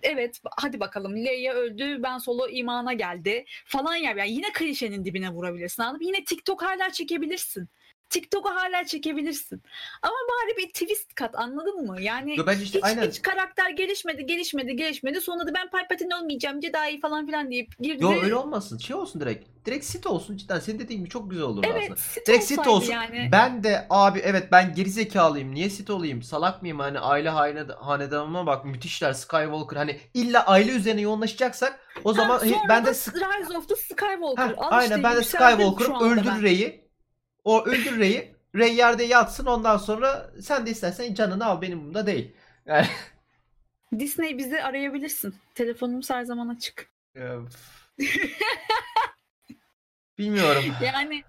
evet hadi bakalım Leia öldü ben solo imana geldi falan ya. Yani yine klişenin dibine vurabilirsin anladın mı? Yine TikTok hala çekebilirsin. TikTok'u hala çekebilirsin. Ama bari bir twist kat anladın mı? Yani Yo, bence işte hiç, aynen. hiç karakter gelişmedi, gelişmedi, gelişmedi. Sonra da ben Palpatine olmayacağım, Jedi falan filan deyip girdi. Yo öyle olmasın. Şey olsun direkt. Direkt sit olsun cidden. Senin dediğin gibi çok güzel olurdu Evet, aslında. sit Direkt sit olsun. yani. Ben de abi evet ben geri zekalıyım. Niye sit olayım? Salak mıyım? Hani aile hane- hanedanıma bak müthişler Skywalker. Hani illa aile üzerine yoğunlaşacaksak o zaman Ha, he- ben de Rise of the Skywalker. Ha, aynen ben de Skywalker'ım öldür ben. Rey'i. O öldür Rey'i. Rey yerde yatsın ondan sonra sen de istersen canını al benim bunda değil. Yani Disney bizi arayabilirsin. Telefonumuz her zaman açık. Bilmiyorum. Yani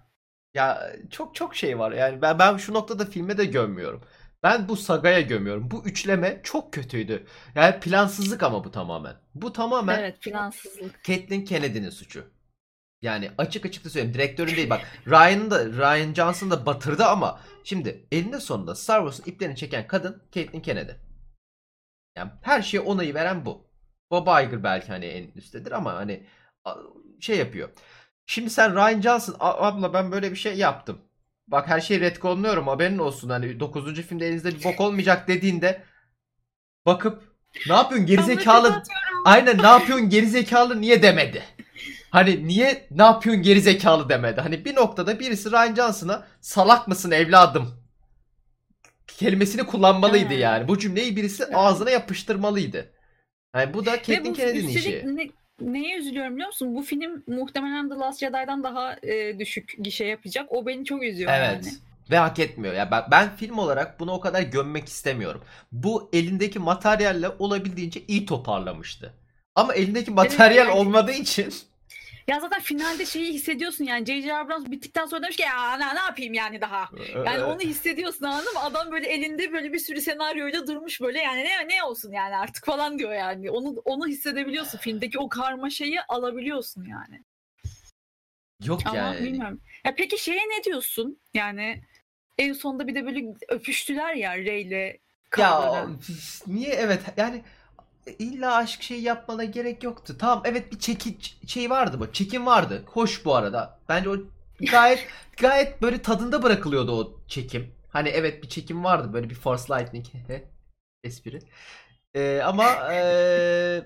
Ya çok çok şey var. Yani ben ben şu noktada filme de gömmüyorum. Ben bu sagaya gömüyorum. Bu üçleme çok kötüydü. Yani plansızlık ama bu tamamen. Bu tamamen evet plansızlık. Kathleen Kennedy'nin suçu. Yani açık açık da söyleyeyim. Direktörün değil bak. Ryan'ın da Ryan Johnson da batırdı ama şimdi elinde sonunda Star Wars'un iplerini çeken kadın Kathleen Kennedy. Yani her şeye onayı veren bu. Bob Iger belki hani en üsttedir ama hani şey yapıyor. Şimdi sen Ryan Johnson "A- abla ben böyle bir şey yaptım. Bak her şeyi retconluyorum haberin olsun. Hani 9. filmde elinizde bir bok olmayacak dediğinde bakıp ne yapıyorsun gerizekalı Aynen ne yapıyorsun gerizekalı niye demedi? Hani niye ne yapıyorsun gerizekalı demedi? Hani bir noktada birisi Ryan Johnson'a salak mısın evladım kelimesini kullanmalıydı Evet. yani. Bu cümleyi birisi ağzına yapıştırmalıydı. Yani bu da Caitlyn Kennedy'nin işi. ne- neye üzülüyorum biliyor musun? Bu film muhtemelen The Last Jedi'dan daha e, düşük gişe yapacak. O beni çok üzüyor Evet. yani. Ve hak etmiyor. Ya ben, ben film olarak bunu o kadar gömmek istemiyorum. Bu elindeki materyalle olabildiğince iyi toparlamıştı. Ama elindeki materyal yani- olmadığı için Ya zaten finalde şeyi hissediyorsun yani J.J. Abrams bittikten sonra demiş ki ya ne, ne yapayım yani daha. Yani onu hissediyorsun anladın mı? Adam böyle elinde böyle bir sürü senaryoyla durmuş böyle yani ne ne olsun yani artık falan diyor yani. Onu onu hissedebiliyorsun. Filmdeki o karmaşayı alabiliyorsun yani. yok Ama yani. bilmiyorum. Ya peki şeye ne diyorsun? Yani en sonunda bir de böyle öpüştüler ya Rey'le Ya Kylo'da. niye evet yani illa aşk şey yapmana gerek yoktu. Tamam evet bir çeki şey vardı bu. Çekim vardı. Hoş bu arada. Bence o gayet gayet böyle tadında bırakılıyordu o çekim. Hani evet bir çekim vardı böyle bir Force Lightning espri. Ee, ama ee,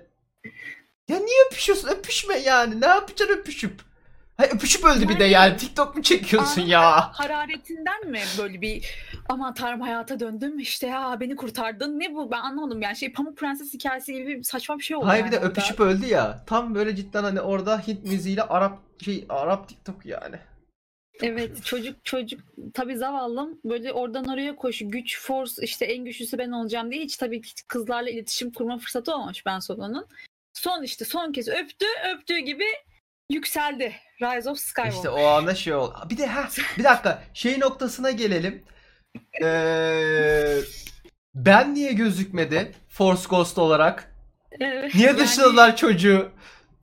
ya niye öpüşüyorsun? Öpüşme yani. Ne yapacaksın öpüşüp? Ha, öpüşüp öldü bir de Yani-. TikTok mu çekiyorsun ya? Hararetinden mi böyle bir aman tanrım hayata döndüm işte ya beni kurtardın ne bu ben anlamadım yani şey Pamuk Prenses hikayesi gibi bir saçma bir şey oldu Hayır bir yani de orada. öpüşüp öldü ya. Tam böyle cidden hani orada Hint müziğiyle Arap şey Arap TikTok yani. Evet çocuk çocuk tabii zavallım böyle oradan oraya koş güç force işte en güçlüsü ben olacağım diye hiç tabii ki kızlarla iletişim kurma fırsatı olmamış Ben Solo'nun. Son işte son kez öptü öptüğü gibi yükseldi. Rise of Skywalker. İşte o anda şey oldu. Bir de ha bir dakika şey noktasına gelelim. Ee, ben niye gözükmedi Force Ghost olarak? Evet, Niye yani- dışladılar çocuğu?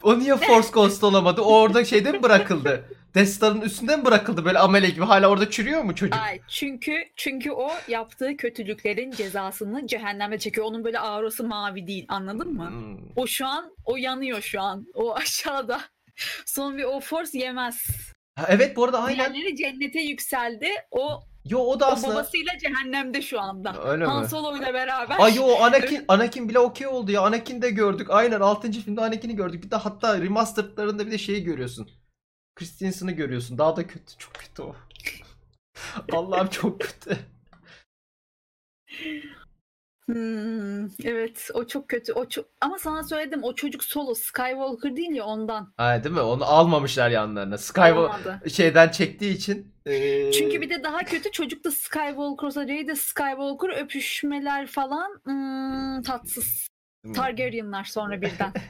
O niye Force Ghost olamadı? O orada şeyde mi bırakıldı? Death Star'ın üstünde mi bırakıldı böyle amele gibi? Hala orada çürüyor mu çocuk? Ay, çünkü çünkü o yaptığı kötülüklerin cezasını cehennemde çekiyor. Onun böyle aurası mavi değil anladın mı? Hmm. O şu an o yanıyor şu an. O aşağıda. Son bir o force yemez. Ha, evet bu arada aynen. Diğerleri cennete yükseldi. O, Yo o da o aslında. babasıyla cehennemde şu anda. Öyle? Han Solo ile beraber. Ay yo Anakin Anakin bile okey oldu ya. Anakin de gördük. Aynen 6. filmde Anakin'i gördük. Bir de hatta remastered'larında bir de şeyi görüyorsun. Christensen'ı görüyorsun. Daha da kötü. Çok kötü o. Allah'ım çok kötü. Hmm, evet o çok kötü. O çok ama sana söyledim o çocuk solo Skywalker değil ya ondan. Ha değil mi? Onu almamışlar yanlarına. Skywalker şeyden çektiği için. eee, Çünkü bir de daha kötü çocuk da Skywalker olsa Rey de Skywalker öpüşmeler falan hmm, tatsız. Targaryenlar sonra birden.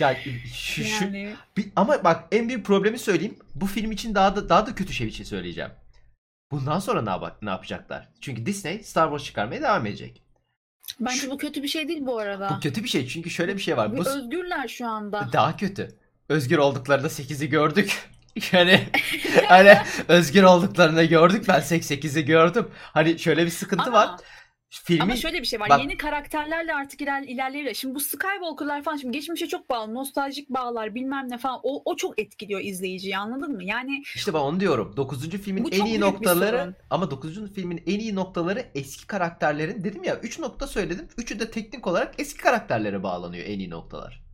ya şu, şu- yani bir- ama bak en büyük problemi söyleyeyim. Bu film için daha da daha da kötü şey için söyleyeceğim. Bundan sonra ne, yap- ne yapacaklar? Çünkü Disney Star Wars çıkarmaya devam edecek. bence bu kötü bir şey değil bu arada. Bu kötü bir şey çünkü şöyle bir şey var. Bu özgürler şu anda. daha kötü. Özgür olduklarında 8'i gördük. Yani hani özgür olduklarını gördük. Ben 8'i gördüm. Hani şöyle bir sıkıntı Ama- var. Filmin Ama şöyle bir şey var. Bak- Yeni karakterlerle artık iler, ilerleyebilir. Şimdi bu Skywalker'lar falan şimdi geçmişe çok bağlı. Nostaljik bağlar bilmem ne falan. O, o çok etkiliyor izleyiciyi anladın mı? Yani işte ben onu diyorum. 9. filmin Bu en iyi noktaları ama 9. filmin en iyi noktaları eski karakterlerin dedim ya 3 nokta söyledim. Üçü de teknik olarak eski karakterlere bağlanıyor en iyi noktalar.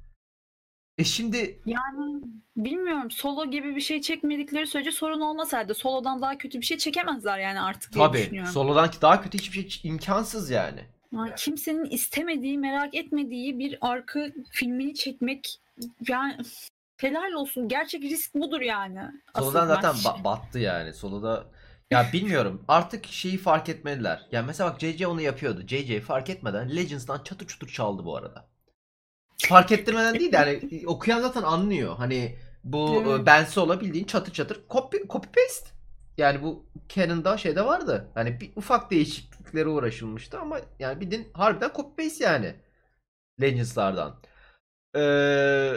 E şimdi yani bilmiyorum solo gibi bir şey çekmedikleri sürece sorun olmaz herhalde. Solodan daha kötü bir şey çekemezler yani artık diye tabii düşünüyorum. solodan daha kötü hiçbir şey imkansız yani. Yani kimsenin istemediği, merak etmediği bir arka filmini çekmek yani helal olsun. Gerçek risk budur yani. Asıl Solodan zaten ba- battı yani. Soloda ya bilmiyorum artık şeyi fark etmediler. Yani mesela bak JJ onu yapıyordu. JJ fark etmeden Legends'dan çatır çutur çaldı bu arada. Fark ettirmeden değil de yani okuyan zaten anlıyor. Hani bu Evet. e, Ben Solo bildiğin çatır çatır copy, copy paste. Yani bu Canon'da şeyde vardı. Hani bir ufak değişikliklere uğraşılmıştı ama yani bildiğin harbiden copy paste yani. Legends'lardan. Ee,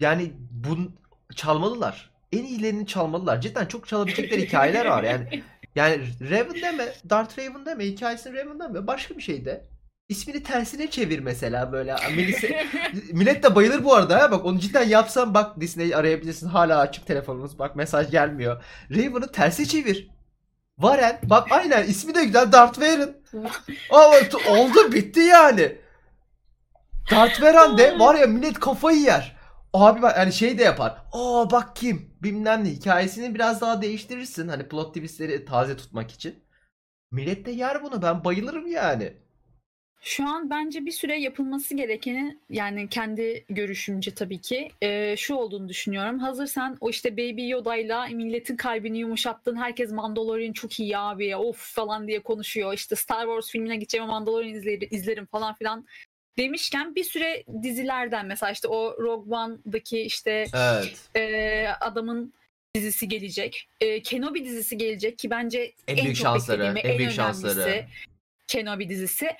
yani bun çalmalılar. En iyilerini çalmalılar. Cidden çok çalabilecekleri hikayeler var. Yani yani Raven deme, Darth Raven deme, hikayesini Raven deme. Başka bir şey de. İsmini tersine çevir mesela böyle. Milise, millet de bayılır bu arada. Ha? Bak onu cidden yapsam bak Disney arayabilirsin. Hala açık telefonumuz. Bak mesaj gelmiyor. Raven'ı terse çevir. Varen. Bak aynen ismi de güzel. Darth Vader. Aa, oldu bitti yani. Darth Vader de var ya millet kafayı yer. Abi bak yani şey de yapar. Aa bak kim? Bilmem ne hikayesini biraz daha değiştirirsin. Hani plot twistleri taze tutmak için. Millet de yer bunu. Ben bayılırım yani. Şu an bence bir süre yapılması gerekeni yani kendi görüşümce tabii ki e, şu olduğunu düşünüyorum. Hazır sen o işte Baby Yoda'yla milletin kalbini yumuşattın. Herkes Mandalorian çok iyi abi of falan diye konuşuyor. İşte Star Wars filmine gideceğim Mandalorian izlerim, izlerim falan filan demişken bir süre dizilerden mesela işte o Rogue One'daki işte Evet. e, adamın dizisi gelecek. E, Kenobi dizisi gelecek ki bence En en, büyük çok şansları, en en, büyük önemlisi şansları. Kenobi dizisi.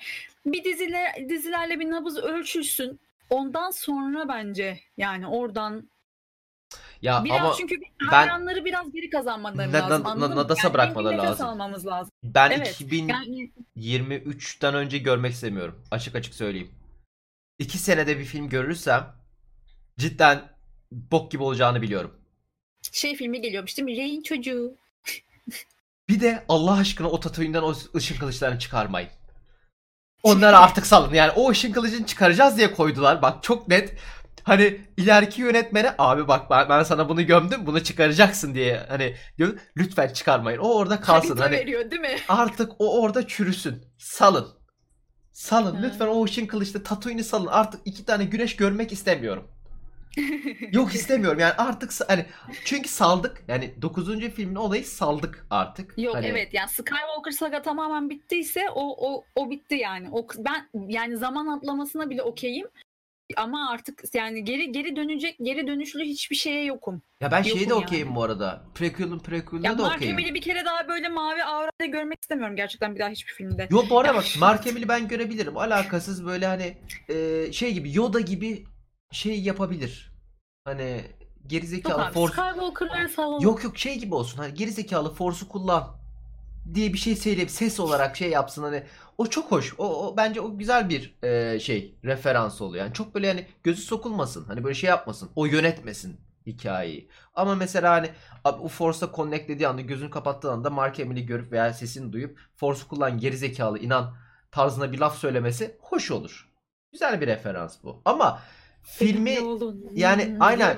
Bir diziler dizilerle bir nabız ölçülsün. Ondan sonra bence yani oradan Ya biraz ama çünkü ben- hayranları biraz geri kazanmaları Na- lazım. na- mı? nadasa Yani bırakmaları lazım. almamız lazım. ben Evet, 2023'ten Yani önce görmek istemiyorum. Açık açık söyleyeyim. İki senede bir film görürsem cidden bok gibi olacağını biliyorum. şey filmi geliyormuş değil mi? Rey'in çocuğu. Bir de Allah aşkına o Tatooine'den o ışın kılıçlarını çıkarmayın. Onları artık salın. Yani o ışın kılıcını çıkaracağız diye koydular. Bak çok net. Hani ileriki yönetmene abi bak ben sana bunu gömdüm bunu çıkaracaksın diye hani gö- lütfen çıkarmayın. O orada kalsın. Hani veriyor değil mi? artık o orada çürüsün. Salın. Salın. Ha. Lütfen o ışın kılıçta Tatooine'i salın. Artık iki tane güneş görmek istemiyorum. Yok istemiyorum yani artık hani çünkü saldık yani 9. filmin olayı saldık artık. Yok Hani- evet yani Skywalker saga tamamen bittiyse o o o bitti yani. O ben yani zaman atlamasına bile okeyim. Ama artık yani geri geri dönecek, geri dönüşlü hiçbir şeye yokum. Ya ben şeyi de okeyim yani. bu arada. Prequel'ın prequel'da da Mark okeyim. Hamill'i bir kere daha böyle mavi aurada görmek istemiyorum gerçekten bir daha hiçbir filmde. Yo bu arada bak Mark Hamill'i ben görebilirim. Alakasız böyle hani e, şey gibi Yoda gibi şey yapabilir. Hani Yok gerizekalı abi force Skywalker'ları. Yok yok şey gibi olsun. Hani gerizekalı force'u kullan diye bir şey söyleyip ses olarak şey yapsın hani o çok hoş. O, o bence o güzel bir e, şey referans oluyor. Yani çok böyle hani gözü sokulmasın. Hani böyle şey yapmasın. O yönetmesin hikayeyi. Ama mesela hani abi o Force'a connect dediği anda gözünü kapattığı anda Mark Hamill'i görüp veya sesini duyup Force'u kullan gerizekalı inan tarzına bir laf söylemesi hoş olur. Güzel bir referans bu. Ama filmi yani Hmm, aynen.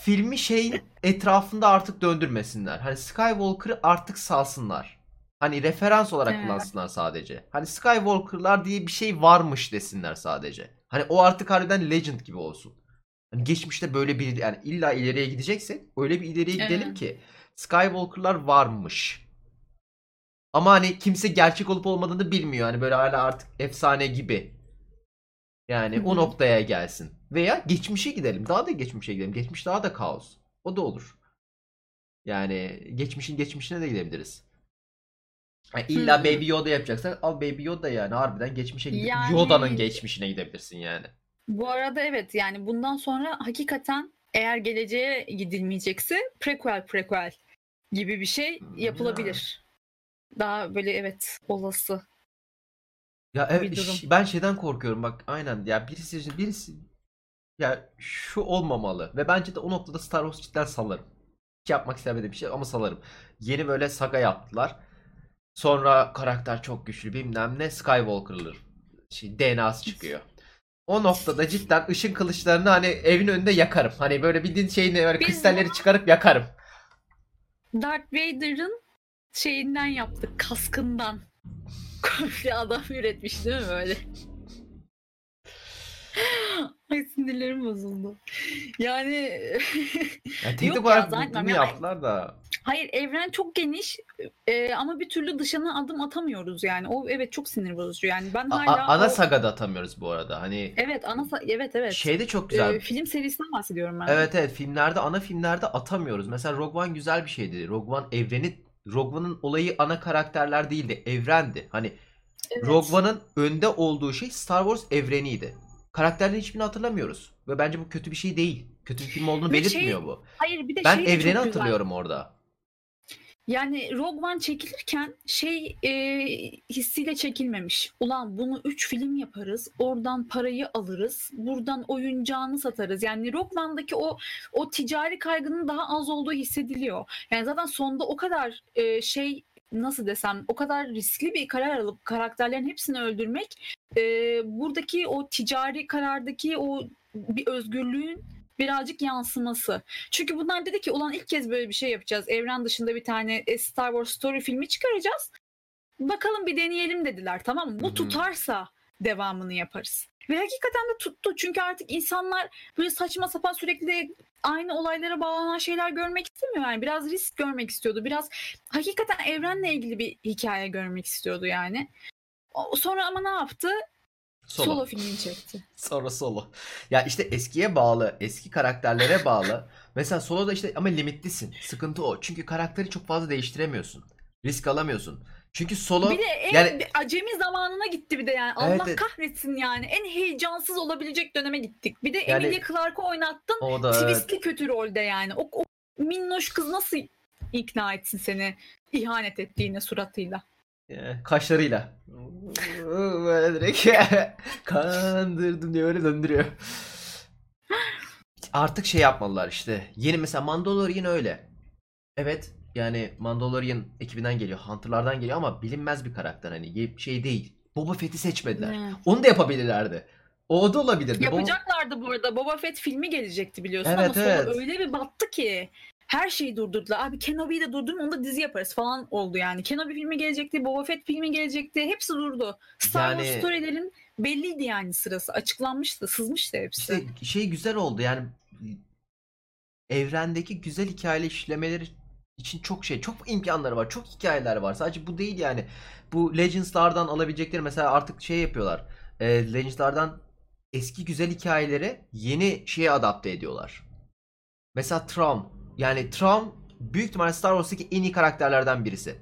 filmi şeyin etrafında artık döndürmesinler. Hani Skywalker'ı artık salsınlar. Hani referans olarak Evet. kullansınlar sadece. Hani Skywalker'lar diye bir şey varmış desinler sadece. Hani o artık harbiden legend gibi olsun. Hani geçmişte böyle bir yani illa ileriye gideceksek öyle bir ileriye gidelim Evet. ki Skywalker'lar varmış. Ama hani kimse gerçek olup olmadığını bilmiyor. Hani böyle hala artık efsane gibi. Yani Hı o noktaya gelsin. Veya geçmişe gidelim. Daha da geçmişe gidelim. Geçmiş daha da kaos. O da olur. Yani geçmişin geçmişine de gidebiliriz. Yani illa. Baby Yoda yapacaksan al Baby Yoda yani harbiden geçmişe gidip Yani- Yoda'nın geçmişine gidebilirsin yani. Bu arada evet yani bundan sonra hakikaten eğer geleceğe gidilmeyecekse prequel prequel gibi bir şey Hmm, yapılabilir. Daha böyle evet olası. Ya evet ben şeyden korkuyorum bak aynen ya birisi birisi ya şu olmamalı ve bence de o noktada Star Wars cidden salarım. Hiç yapmak istemediğim bir şey ama salarım. Yeni böyle saga yaptılar. Sonra karakter çok güçlü bilmem ne Skywalker'lı şey, DNA'sı çıkıyor. O noktada cidden ışın kılıçlarını hani evin önünde yakarım. Hani böyle bildiğin şeyini böyle Biz kristalleri çıkarıp yakarım. Darth Vader'ın şeyinden yaptık kaskından. Komple adam üretmiş değil mi böyle? Ay sinirlerim bozuldu. Yani Yani teknik Yok olarak ya, bu- zannetmem bunu ya. yaptılar da. hayır evren çok geniş e, ama bir türlü dışına adım atamıyoruz yani. O evet çok sinir bozucu yani. Ben A- hala a- ana o- sagada atamıyoruz bu arada. Hani Evet ana sa- evet evet. şey de çok güzel. Ee, film serisinden bahsediyorum ben. Evet evet filmlerde ana filmlerde atamıyoruz. Mesela Rogue One güzel bir şeydi. Rogue One evreni Rogue One'ın olayı ana karakterler değildi. Evrendi. Hani Evet. Rogue One'ın önde olduğu şey Star Wars evreniydi. Karakterlerin hiçbirini hatırlamıyoruz. Ve bence bu kötü bir şey değil. Kötü bir film olduğunu Ve belirtmiyor şey- bu. Hayır bir de Ben şey de evreni çok güzel. hatırlıyorum orada. Yani Rogue One çekilirken şey e, hissiyle çekilmemiş. Ulan bunu 3 film yaparız. Oradan parayı alırız. Buradan oyuncağını satarız. Yani Rogue One'daki o o ticari kaygının daha az olduğu hissediliyor. Yani zaten sonda o kadar e, şey nasıl desem o kadar riskli bir karar alıp karakterlerin hepsini öldürmek e, buradaki o ticari karardaki o bir özgürlüğün birazcık yansıması. Çünkü bunlar dedi ki ulan ilk kez böyle bir şey yapacağız. Evren dışında bir tane e, Star Wars story filmi çıkaracağız. Bakalım bir deneyelim dediler tamam mı? Bu tutarsa devamını yaparız. Ve hakikaten de tuttu. Çünkü artık insanlar böyle saçma sapan sürekli aynı olaylara bağlanan şeyler görmek istemiyor. Yani biraz risk görmek istiyordu. Biraz hakikaten evrenle ilgili bir hikaye görmek istiyordu yani. O- Sonra ama ne yaptı? Solo. Solo filmini çekti. Sonra solo. Ya işte eskiye bağlı, eski karakterlere bağlı. Mesela soloda işte ama limitlisin. Sıkıntı o. Çünkü karakteri çok fazla değiştiremiyorsun. Risk alamıyorsun. Çünkü solo Bir de en yani- acemi zamanına gitti bir de yani. Evet, Allah evet. kahretsin yani. En heyecansız olabilecek döneme gittik. Bir de Yani- Emilia Clarke'ı oynattın. o da evet. Twistli kötü rolde yani. O, o minnoş kız nasıl ikna etsin seni ihanet ettiğine suratıyla? Ee, kaşlarıyla. Böyle direkt kandırdım diye böyle döndürüyor. Artık şey yapmalılar işte. Yeni mesela Mandalorian öyle. Evet yani Mandalorian ekibinden geliyor. Hunter'lardan geliyor ama bilinmez bir karakter hani şey değil. Boba Fett'i seçmediler. Evet. Onu da yapabilirlerdi. O da olabilirdi. Boba- Yapacaklardı bu arada. Boba Fett filmi gelecekti biliyorsun Evet, ama sonra evet. öyle bir battı ki. Her şeyi durdurdular. Abi Kenobi'yi de durdurun onu da dizi yaparız falan oldu yani. Kenobi filmi gelecekti, Boba Fett filmi gelecekti. Hepsi durdu. Star Yani- Wars storylerin belliydi yani sırası. Açıklanmıştı, sızmıştı hepsi. İşte şey güzel oldu yani evrendeki güzel hikayeli işlemeleri için çok şey, çok imkanları var, çok hikayeler var. Sadece bu değil yani. Bu Legends'lardan alabilecekleri mesela artık şey yapıyorlar. E, Legends'lardan eski güzel hikayeleri yeni şeye adapte ediyorlar. Mesela Traum. Yani Traum büyük ihtimalle Star Wars'taki en iyi karakterlerden birisi.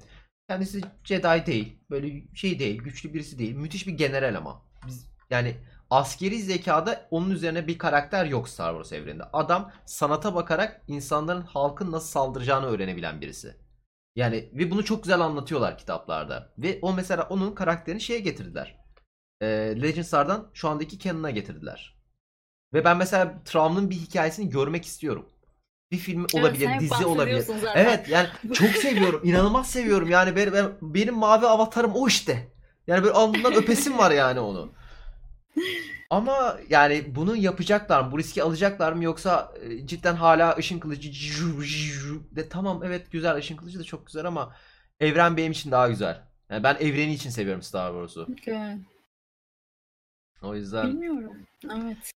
Kendisi Jedi değil. Böyle şey değil. Güçlü birisi değil. Müthiş bir general ama. Biz yani askeri zekada onun üzerine bir karakter yok Star Wars evreninde. Adam sanata bakarak insanların halkın nasıl saldıracağını öğrenebilen birisi. Yani ve bunu çok güzel anlatıyorlar kitaplarda. Ve o mesela onun karakterini şeye getirdiler. Ee, Legends'lardan şu andaki canon'a getirdiler. Ve ben mesela Traum'un bir hikayesini görmek istiyorum. Bir film olabilir, sen dizi olabilir. bahsediyorsun zaten. Evet yani çok seviyorum. inanılmaz seviyorum. Yani benim, benim, benim mavi avatarım o işte. Yani böyle alnından öpesim var yani onu. Ama yani bunu yapacaklar mı? Bu riski alacaklar mı? Yoksa e, cidden hala ışın kılıcı de tamam evet güzel ışın kılıcı da çok güzel ama evren benim için daha güzel. Yani ben evreni için seviyorum Star Wars'u. Okay. O yüzden Bilmiyorum. Evet.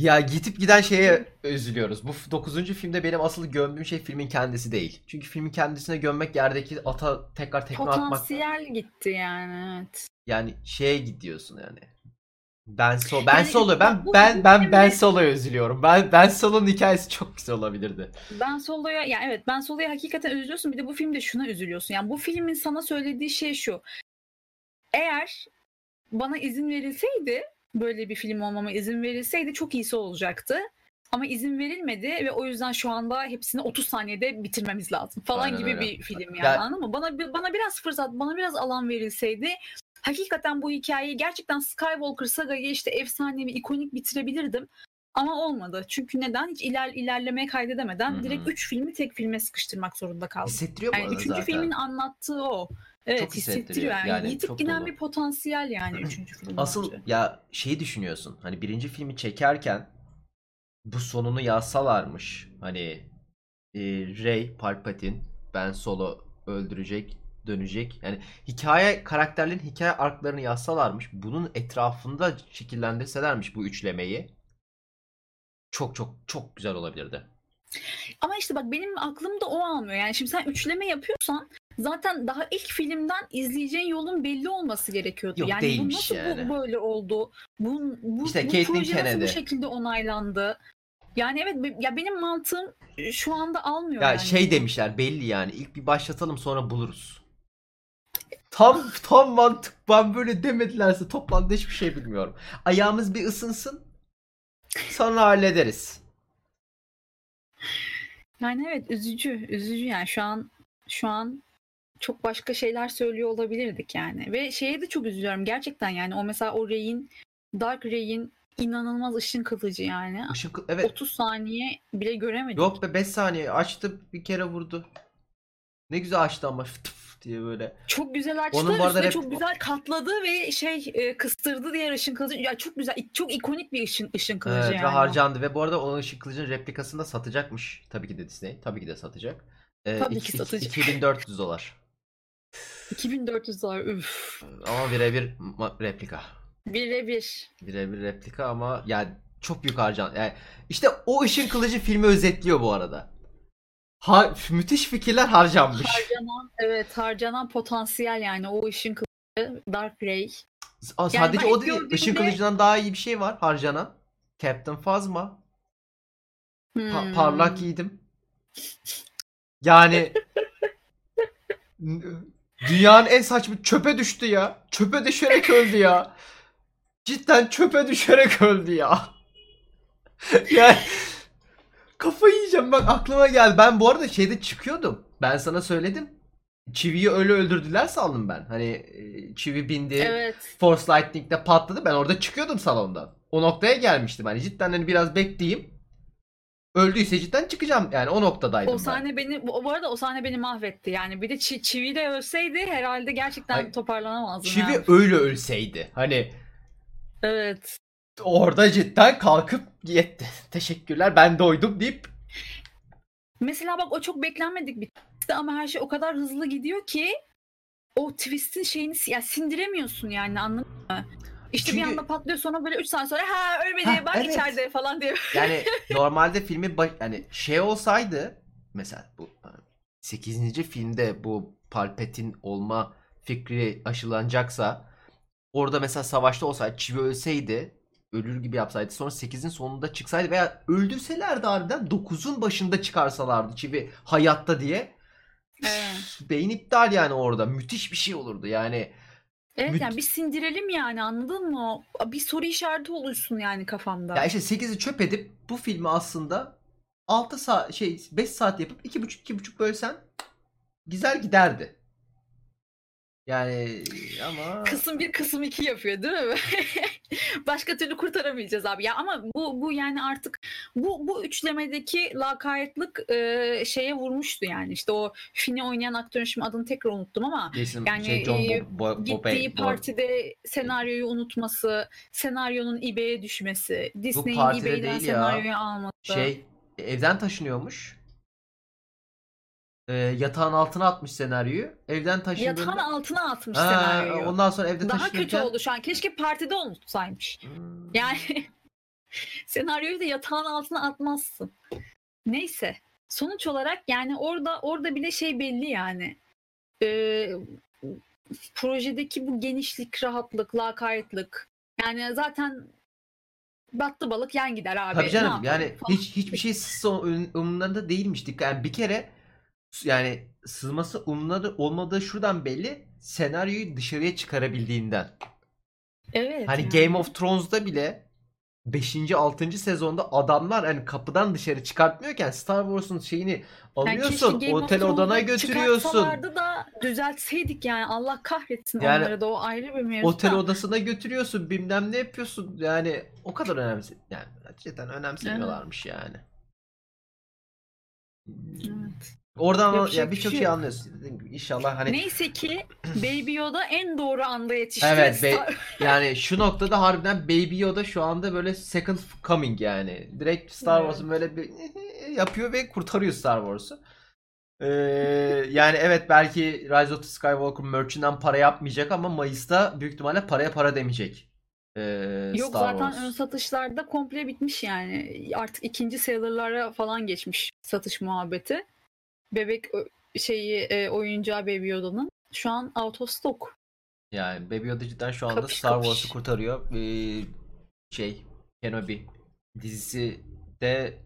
Ya gitip giden şeye üzülüyoruz. Bu 9. filmde benim asıl gömdüğüm şey filmin kendisi değil. Çünkü filmin kendisine gömmek yerdeki ata tekrar tekme atmak Potansiyel gitti yani evet. yani şeye gidiyorsun yani. Ben so ben Yani solo ben bu- ben bu ben ben solo'ya üzülüyorum. Ben ben solo'nun hikayesi çok güzel olabilirdi. Ben Solo'ya ya evet ben Solo'ya hakikaten üzülüyorsun. Bir de bu filmde şuna üzülüyorsun. Yani bu filmin sana söylediği şey şu. Eğer bana izin verilseydi böyle bir film olmama izin verilseydi çok iyisi olacaktı. Ama izin verilmedi ve o yüzden şu anda hepsini 30 saniyede bitirmemiz lazım falan Aynen gibi öyle. bir film yani Ya- anladın mı? Bana bana biraz fırsat, bana biraz alan verilseydi hakikaten bu hikayeyi gerçekten Skywalker sagayı işte efsanevi, ikonik bitirebilirdim. Ama olmadı. Çünkü neden? Hiç iler, ilerlemeye kaydedemeden Hı hı. direkt 3 filmi tek filme sıkıştırmak zorunda kaldım. Hissettiriyor bu Yani arada üçüncü zaten. filmin anlattığı o. Evet Çok hissettiriyor. hissettiriyor. Yani, Yani yitip giden bir potansiyel yani üçüncü film. Asıl bence. ya şeyi düşünüyorsun. Hani birinci filmi çekerken bu sonunu yazsalarmış. Hani e, Rey, Palpatine, Ben Solo öldürecek, dönecek. Yani hikaye karakterlerin hikaye arklarını yazsalarmış. Bunun etrafında şekillendirselermiş bu üçlemeyi. Çok çok çok güzel olabilirdi. Ama işte bak benim aklımda o almıyor. Yani şimdi sen üçleme yapıyorsan zaten daha ilk filmden izleyeceğin yolun belli olması gerekiyordu. Yok, yani bu nasıl yani. bu böyle oldu? Bu, bu, İşte bu Caitlyn proje nasıl bu şekilde onaylandı? Yani evet ya benim mantığım şu anda almıyor Ya yani. şey demişler belli yani. İlk bir başlatalım sonra buluruz. Tam tam mantık ben böyle demedilerse toplantıda hiçbir şey bilmiyorum. Ayağımız bir ısınsın. Sonra hallederiz. Yani evet üzücü, üzücü yani şu an şu an çok başka şeyler söylüyor olabilirdik yani. Ve şeye de çok üzülüyorum gerçekten yani o mesela o Rey'in Dark Rey'in inanılmaz ışın kılıcı yani. Işın kı- evet. 30 saniye bile göremedik. Yok be 5 saniye açtı bir kere vurdu. Ne güzel açtı ama diye böyle. Çok güzel açtı. Onun üstüne rap- çok güzel katladı ve şey e, kıstırdı diğer ışın kılıcı. Ya çok güzel, çok ikonik bir ışın ışın kılıcı Evet, yani. ve harcandı ve bu arada o ışık kılıcın replikasını da satacakmış. Tabii ki de Disney. Tabii ki de satacak. Ee, Tabii iki- ki satacak. 2400 dolar. 2400 dolar üf. Ama birebir ma- replika. Birebir. Birebir replika ama yani çok büyük harcan. Yani işte o ışın kılıcı filmi özetliyor bu arada. Ha, müthiş fikirler harcanmış. Harcanan evet harcanan potansiyel yani o ışın kılıcı Dark Ray. Aa, Sadece ben o ilk değil. gördüğümde- Işın kılıcından daha iyi bir şey var harcanan. Captain Phasma. Pa- Hmm. parlak giydim. Yani dünyanın en saçma çöpe düştü ya. Çöpe düşerek öldü ya. Cidden çöpe düşerek öldü ya. yani kafayı yiyeceğim bak aklıma geldi. Ben bu arada şeyde çıkıyordum. Ben sana söyledim. Çiviyi öyle öldürdüler sandım ben. Hani e, çivi bindi. Evet. Force Lightning'de patladı. Ben orada çıkıyordum salondan. O noktaya gelmiştim. Hani cidden hani biraz bekleyeyim. Öldüyse cidden çıkacağım. Yani o noktadaydım O ben. sahne beni bu, bu arada o sahne beni mahvetti. Yani bir de çi, çivi de ölseydi herhalde gerçekten Ay, toparlanamazdım. Çivi yani. öyle ölseydi. Hani Evet. orada cidden kalkıp yetti. Teşekkürler ben doydum deyip Mesela bak o çok beklenmedik bir ama her şey o kadar hızlı gidiyor ki o twist'in şeyini ya sindiremiyorsun yani anladın mı? İşte Çünkü- bir anda patlıyor sonra böyle 3 saniye sonra ha ölmedi Ha, bak evet. içeride falan diye. Yani normalde filmi baş- yani şey olsaydı mesela bu 8. filmde bu Palpatine olma fikri aşılanacaksa orada mesela savaşta olsaydı Çivi ölseydi ölür gibi yapsaydı sonra 8'in sonunda çıksaydı veya öldürselerdi harbiden 9'un başında çıkarsalardı Çivi hayatta diye Evet. beyin iptal yani orada müthiş bir şey olurdu yani Evet Müt- yani bir sindirelim yani anladın mı? Bir soru işareti oluşsun yani kafamda. Ya işte 8'i çöp edip bu filmi aslında 6 saat şey 5 saat yapıp 2,5 2,5 bölsen güzel giderdi. Yani ama Kısım 1 kısım 2 yapıyor değil mi? Başka türlü kurtaramayacağız abi. Ya ama bu bu yani artık bu bu üçlemedeki lakaytlık e, şeye vurmuştu yani. İşte o Finn'i oynayan aktörün şimdi adını tekrar unuttum ama Jason, yani, şey John e, Bo- Bo- gittiği Bo- partide senaryoyu unutması, senaryonun eBay'e düşmesi, Disney'in eBay'den değil ya. senaryoyu alması. şey evden taşınıyormuş. Ee, yatağın altına atmış senaryoyu. Evden taşındığında Yatağın altına atmış Ha, senaryoyu. ondan sonra evde Daha kötü taşınırken oldu şu an. Keşke partide unutsaymış. Hmm. Yani senaryoyu da yatağın altına atmazsın. Neyse. Sonuç olarak yani orada orada bile şey belli yani. Ee, projedeki bu genişlik, rahatlık, lakaytlık. Yani zaten battı balık yan gider abi. Tabii canım yani falan. hiç hiçbir şey umurlarında değilmiş. Yani bir kere yani sızması umurları olmadığı şuradan belli. Senaryoyu dışarıya çıkarabildiğinden. Evet. Hani yani. Game of Thrones'da bile 5. 6. sezonda adamlar hani kapıdan dışarı çıkartmıyorken Star Wars'un şeyini Yani alıyorsun, of otel odana götürüyorsun. da düzeltseydik yani Allah kahretsin Yani onları da o ayrı bir mevzu. Otel da. odasına götürüyorsun, bilmem ne yapıyorsun. Yani o kadar önemli. Yani gerçekten önemsemiyorlarmış yani. Evet. Oradan Yapacak ya bir birçok şey şey yok. anlıyorsun. Dediğim gibi İnşallah hani Neyse ki Baby Yoda en doğru anda yetişti. Evet, ve be- Star- yani şu noktada harbiden Baby Yoda şu anda böyle second coming yani. Direkt Star Evet. Wars'un böyle bir yapıyor ve kurtarıyor Star Wars'u. Ee, yani evet belki Rise of the Skywalker merch'inden para yapmayacak ama Mayıs'ta büyük ihtimalle paraya para demeyecek. Ee, Yok Star zaten Wars. ön satışlarda komple bitmiş yani. Artık ikinci seller'lara falan geçmiş satış muhabbeti. Bebek şeyi e, oyuncağı Baby Yoda'nın şu an out of stock. Yani Baby Yoda cidden şu anda Kapış Star. Wars'u kurtarıyor. Ee, şey Kenobi dizisi de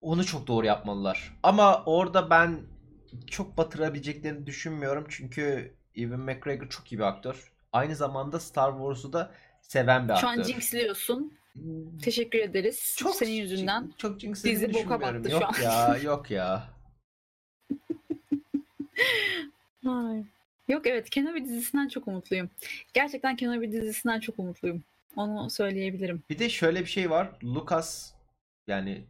onu çok doğru yapmalılar. Ama orada ben çok batırabileceklerini düşünmüyorum. Çünkü Ewan McGregor çok iyi bir aktör. Aynı zamanda Star Wars'u da seven bir Şu an aktör. jinxliyorsun. Teşekkür ederiz. çok Senin yüzünden. çok jinx dizi boka battı şu Yok an. ya, yok ya. Ay. Yok evet Kenobi dizisinden çok umutluyum. Gerçekten Kenobi dizisinden çok umutluyum. Onu söyleyebilirim. Bir de şöyle bir şey var. Lucas yani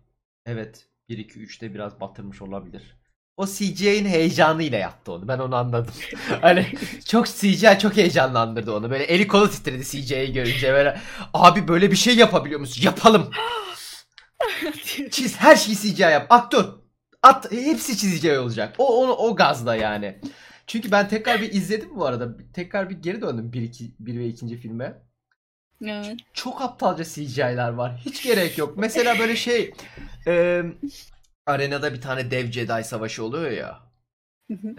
evet 1 2 3'te biraz batırmış olabilir. O CGI'nin heyecanıyla yaptı onu. Ben onu anladım. hani çok CGI çok heyecanlandırdı onu. Böyle eli kolu titredi CGI'yi görünce böyle abi böyle bir şey yapabiliyor musun? Yapalım. Çiz her şeyi CGI yap. Aktör. At hepsi CGI olacak. O onu o gazla yani. Çünkü ben tekrar bir izledim bu arada. Tekrar bir geri döndüm 1 2 1 ve 2. filme evet. çok aptalca CGI'ler var. Hiç gerek yok. Mesela böyle şey e, arenada bir tane dev Jedi savaşı oluyor ya.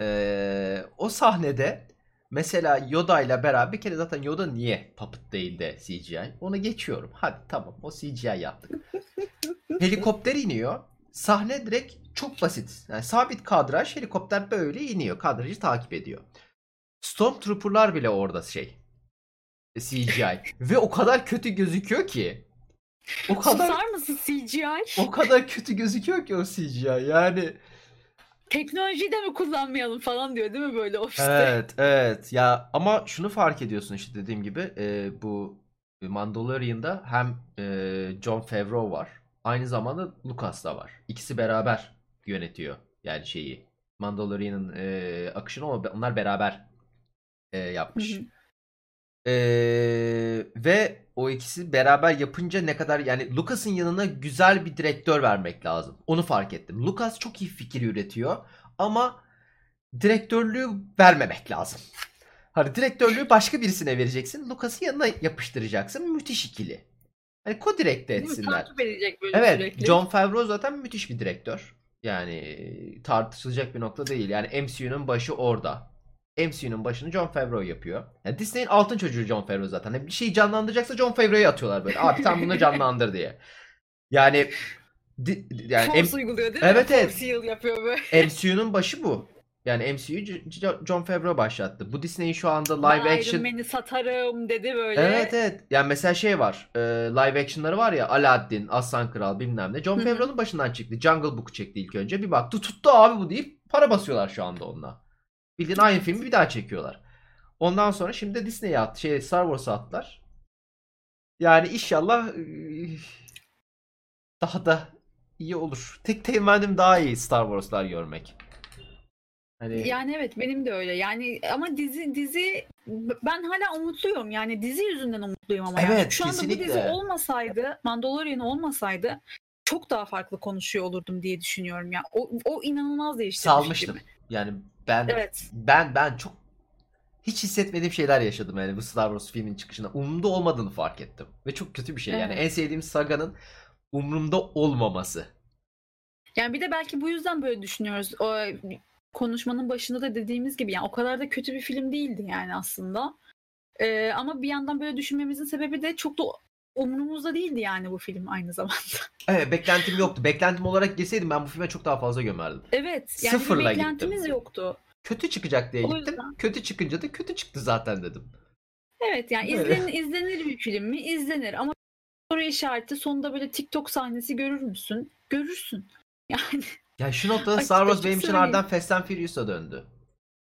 E, o sahnede mesela Yoda ile beraber bir kere zaten Yoda niye puppet değil de CGI? Onu geçiyorum. Hadi tamam o CGI yaptık. Helikopter iniyor. Sahne direkt çok basit. Yani sabit kadraj helikopter böyle iniyor. Kadrajı takip ediyor. Stormtrooper'lar bile orada şey. CGI. Ve o kadar kötü gözüküyor ki. O kadar Susar mısın CGI? o kadar kötü gözüküyor ki o CGI. Yani Teknolojiyi de mi kullanmayalım falan diyor değil mi böyle ofiste? evet evet ya ama şunu fark ediyorsun işte dediğim gibi e, bu Mandalorian'da hem e, John Favreau var. Aynı zamanda Lucas da var. İkisi beraber yönetiyor yani şeyi. Mandalorian'ın e, akışını ama onlar beraber e, yapmış. Hı hı. Ee, ve o ikisi beraber yapınca ne kadar yani Lucas'ın yanına güzel bir direktör vermek lazım. Onu fark ettim. Lucas çok iyi fikir üretiyor ama direktörlüğü vermemek lazım. Hani direktörlüğü başka birisine vereceksin. Lucas'ı yanına yapıştıracaksın. Müthiş ikili. Hani mi? etsinler. Takip edecek böyle Evet, sürekli. John Favreau zaten müthiş bir direktör. Yani tartışılacak bir nokta değil. Yani MCU'nun başı orada. MCU'nun başını John Favreau yapıyor. Yani Disney'in altın çocuğu John Favreau zaten. Yani bir şeyi canlandıracaksa John Favreau'yu atıyorlar böyle. Abi tam bunu canlandır diye. Yani di- yani Force uyguluyor değil mi? Evet, evet. Force yapıyor böyle. MCU'nun başı bu. Yani C- John Favreau başlattı. Bu Disney'in şu anda live ben action Iron Man'i satarım dedi böyle. Evet evet. Yani mesela şey var. e, live action'ları var ya Aladdin, Aslan Kral bilmem ne. John. Favreau'nun başından çıktı. Jungle Book çekti ilk önce. Bir baktı tuttu abi bu deyip para basıyorlar şu anda onunla. Bildiğin aynı filmi bir daha çekiyorlar. Ondan sonra şimdi Disney'e attı. Şey Star Wars'a attılar. Yani inşallah e, daha da iyi olur. Tek temennim daha iyi Star Wars'lar görmek. Hani Yani evet benim de öyle. Yani ama dizi dizi ben hala umutluyum. Yani dizi yüzünden umutluyum ama. yani. Evet, Şu anda bu kesinlikle. dizi olmasaydı, Mandalorian olmasaydı çok daha farklı konuşuyor olurdum diye düşünüyorum ya. O, o inanılmaz değiştirmiş salmıştım. gibi. Yani ben Evet. ben ben çok hiç hissetmediğim şeyler yaşadım yani bu Star Wars filmin çıkışında. Umurumda olmadığını fark ettim. Ve çok kötü bir şey. Yani Evet. en sevdiğim saganın umurumda olmaması. Yani bir de belki bu yüzden böyle düşünüyoruz. O konuşmanın başında da dediğimiz gibi yani o kadar da kötü bir film değildi yani aslında. Ee, ama bir yandan böyle düşünmemizin sebebi de çok da umurumuzda değildi yani bu film aynı zamanda. Evet beklentim yoktu. Beklentim olarak girseydim ben bu filme çok daha fazla gömerdim. Evet. Yani Sıfırla bir beklentimiz gittim. yoktu. Kötü çıkacak diye O gittim. yüzden. Kötü çıkınca da kötü çıktı zaten dedim. Evet yani Evet. izlen, izlenir bir film mi? İzlenir ama soru işareti sonunda böyle TikTok sahnesi görür müsün? Görürsün. Yani Ya şu noktada Star Wars benim için ardından Fast and Furious'a döndü.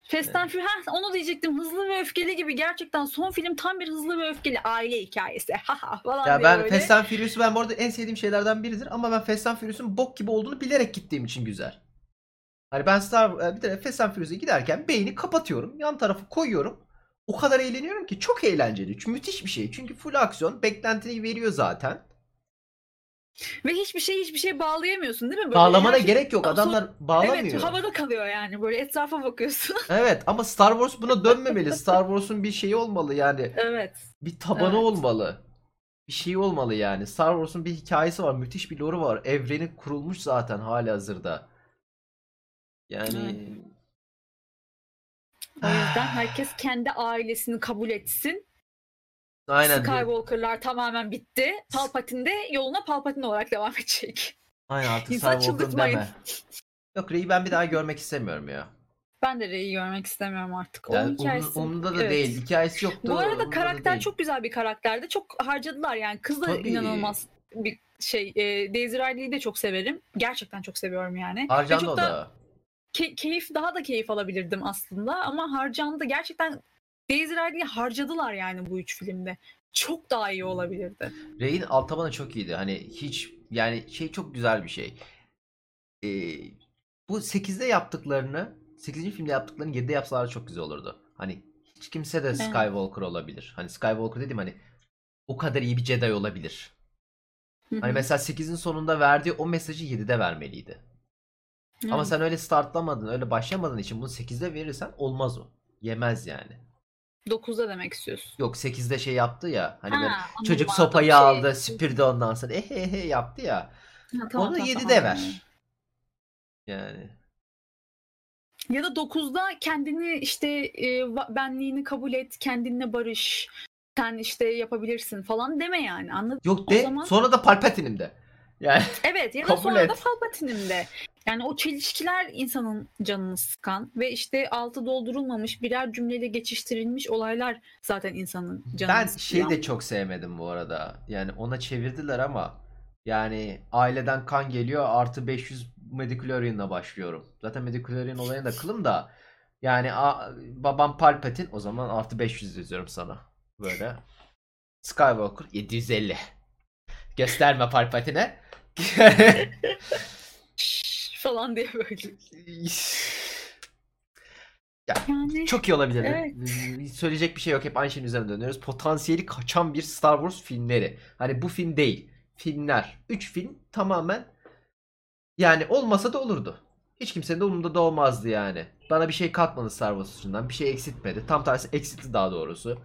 Fast and Furious, ha, onu diyecektim. Hızlı ve Öfkeli gibi gerçekten son film tam bir hızlı ve öfkeli aile hikayesi. Haha falan Ya diye ben böyle. Fast and Furious'u ben bu arada en sevdiğim şeylerden biridir ama ben Fast and Furious'un bok gibi olduğunu bilerek gittiğim için güzel. Hani ben Star e, bir de Fast and Furious'a giderken beyni kapatıyorum, yan tarafı koyuyorum. O kadar eğleniyorum ki çok eğlenceli. Çünkü müthiş bir şey. Çünkü full aksiyon, beklentini veriyor zaten. Ve hiçbir şey hiçbir şey bağlayamıyorsun değil mi? Böyle Bağlamana her gerek yok. Adamlar bağlamıyor. Evet havada kalıyor yani böyle etrafa bakıyorsun. Evet ama Star Wars buna dönmemeli. Star Wars'un bir şeyi olmalı yani. evet. Bir tabanı Evet. olmalı. Bir şey olmalı yani. Star Wars'un bir hikayesi var. Müthiş bir lore'u var. Evreni kurulmuş zaten hali hazırda. Yani O yüzden herkes kendi ailesini kabul etsin. Aynen. Skywalker'lar tamamen bitti. Palpatine de yoluna Palpatine olarak devam edecek. Aynen artık İnsan çıldırtmayın. deme. Yok Rey'i ben bir daha görmek istemiyorum ya. Ben de Rey'i görmek istemiyorum artık. Yani Onun hikayesi... umurumda da Evet. değil. Hikayesi yoktu. Bu arada karakter çok güzel bir karakterdi. Çok harcadılar yani. Kız da Tabii. inanılmaz bir şey. E, Daisy Ridley'i de çok severim. Gerçekten çok seviyorum yani. Harcandı çok o da da. ke- keyif daha da keyif alabilirdim aslında ama harcandı. Gerçekten Daisy Ridley'i harcadılar yani bu üç filmde. Çok daha iyi olabilirdi. Rey'in alt tabanı çok iyiydi. Hani hiç yani şey çok güzel bir şey. Ee, bu 8'de yaptıklarını 8. filmde yaptıklarını 7'de yapsalar çok güzel olurdu. Hani hiç kimse de Skywalker olabilir. Hani Skywalker dedim hani o kadar iyi bir Jedi olabilir. Hani mesela 8'in sonunda verdiği o mesajı 7'de vermeliydi. Ama sen öyle startlamadın, öyle başlamadığın için bunu 8'de verirsen olmaz o. Yemez yani. 9'da demek istiyorsun. Yok 8'de şey yaptı ya. Hani Ha, anladım, çocuk anladım. sopayı Şey- aldı, süpürdü ondan sonra ehehe yaptı ya. Ha, tamam, Onu tamam, 7'de tamam. ver. Yani. Ya da 9'da kendini işte e, va- benliğini kabul et, kendinle barış. Sen işte yapabilirsin falan deme yani. Anladın? Yok O de zaman- sonra da Palpatine'im de. Yani Evet ya da Kabul sonra da et. Palpatine'im de. Yani o çelişkiler insanın canını sıkan ve işte altı doldurulmamış birer cümleyle geçiştirilmiş olaylar zaten insanın canını ben sıkıyor. şeyi de çok sevmedim bu arada. Yani ona çevirdiler ama yani aileden kan geliyor artı 500 Mediclorian'la başlıyorum. Zaten Mediclorian olayına da kılım da yani a- babam Palpatine o zaman artı 500 yazıyorum sana. Böyle. Skywalker 750. Gösterme Palpatine'e. Falan diye böyle. Yani Çok iyi olabilir. Evet. Ee, Söyleyecek bir şey yok. Hep aynı şeyin üzerine dönüyoruz. Potansiyeli kaçan bir Star Wars filmleri. Hani bu film değil. Filmler. 3 film tamamen yani olmasa da olurdu. Hiç kimsenin de umurunda da olmazdı yani. Bana bir şey katmadı Star Wars açısından. Bir şey eksiltmedi. Tam tersi eksiltti daha doğrusu.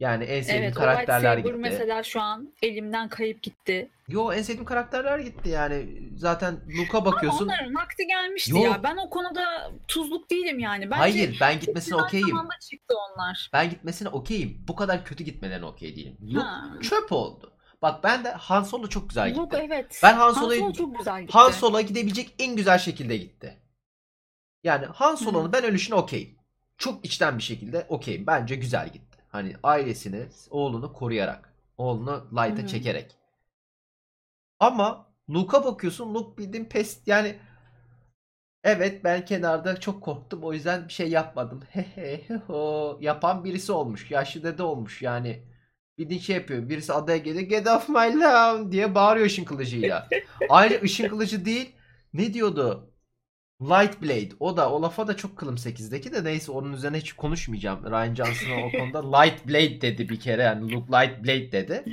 Yani en sevdiğim Evet, o karakterler lightsaber gitti. mesela şu an elimden kayıp gitti. Yo en sevdiğim karakterler gitti yani. Zaten Luke'a Ama bakıyorsun. onların vakti gelmişti Yok. ya. Ben o konuda tuzluk değilim yani. Bence Hayır ben gitmesine güzel okeyim. zamanda çıktı onlar. Ben gitmesine okeyim. Bu kadar kötü gitmelerine okey değilim. Luke Ha. çöp oldu. Bak ben de Han Solo çok güzel gitti. Luke evet. Ben Han Han Solo'yu Solo çok güzel gitti. Han Solo gidebilecek en güzel şekilde gitti. Yani Han Solo'nun ben ölüşüne okeyim. Çok içten bir şekilde okeyim. Bence güzel gitti. Hani ailesini, oğlunu koruyarak, oğlunu light'a Hı. çekerek. Ama Luke'a bakıyorsun. Luke bildiğin pes yani Evet ben kenarda çok korktum o yüzden bir şey yapmadım. Hehe o yapan birisi olmuş. Yaşlı dede olmuş yani. Bildiğin şey yapıyor. Birisi adaya geliyor. Get off my lawn diye bağırıyor ışın kılıcıyla. Ayrıca ışın kılıcı değil. Ne diyordu? Light Blade. O da o lafa da çok kılım 8'deki de neyse onun üzerine hiç konuşmayacağım. Ryan Johnson'a o konuda Light Blade dedi bir kere. Yani Luke Light Blade dedi.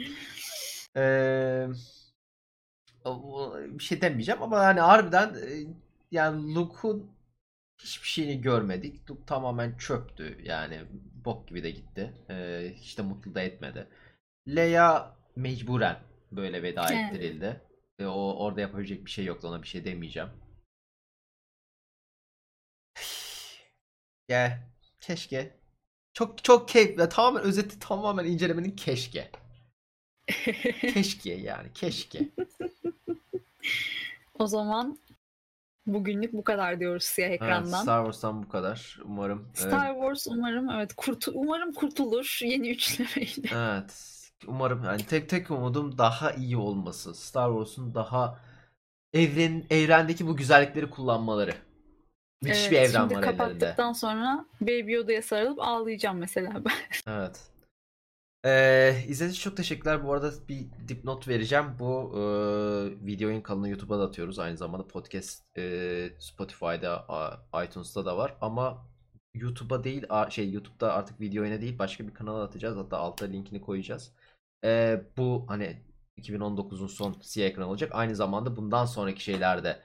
Eee o- bir şey demeyeceğim ama yani harbiden e, yani Luke'un hiçbir şeyini görmedik. Luke tamamen çöptü. Yani bok gibi de gitti. Ee, hiç de mutlu da etmedi. Leia mecburen böyle veda ettirildi. Ve o orada yapabilecek bir şey yoktu. Ona bir şey demeyeceğim. Ya keşke. Çok çok keyifli. Tamamen özeti tamamen incelemenin keşke. Keşke yani keşke. o zaman bugünlük bu kadar diyoruz siyah Evet, ekrandan. Star Wars'tan bu kadar. Umarım. Star Wars umarım evet kurtu umarım kurtulur yeni üçlemeyle. Evet. Umarım yani tek tek umudum daha iyi olması. Star Wars'un daha evren evrendeki bu güzellikleri kullanmaları. Müthiş Evet, bir evren şimdi var ellerinde. kapattıktan sonra Baby Yoda'ya sarılıp ağlayacağım mesela ben. Evet. Ee, izlediğiniz için çok teşekkürler. Bu arada bir dipnot vereceğim. Bu e, videonun kanalını YouTube'a da atıyoruz. Aynı zamanda podcast e, Spotify'da, iTunes'ta da var. Ama YouTube'a değil, a- şey YouTube'da artık video yine değil başka bir kanala atacağız. Hatta altta linkini koyacağız. Ee, bu hani 2019'un son siyah ekran olacak. Aynı zamanda bundan sonraki şeylerde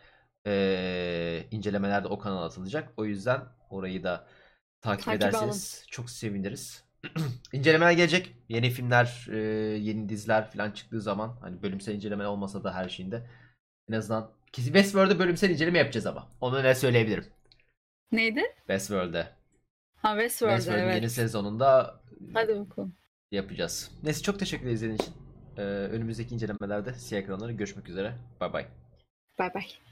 e, incelemelerde o kanala atılacak. O yüzden orayı da takip Takibe ederseniz çok seviniriz. İncelemeler gelecek. Yeni filmler, e, yeni diziler falan çıktığı zaman hani bölümsel inceleme olmasa da her şeyinde en azından Westworld'da bölümsel inceleme yapacağız ama. Onu ne söyleyebilirim. Neydi? Westworld'da. Ha Westworld'da Westworld'un evet. yeni sezonunda Hadi bakalım. yapacağız. Neyse çok teşekkür ederiz izlediğiniz için. Ee, önümüzdeki incelemelerde siyah ekranları görüşmek üzere. Bay bay. Bay bay.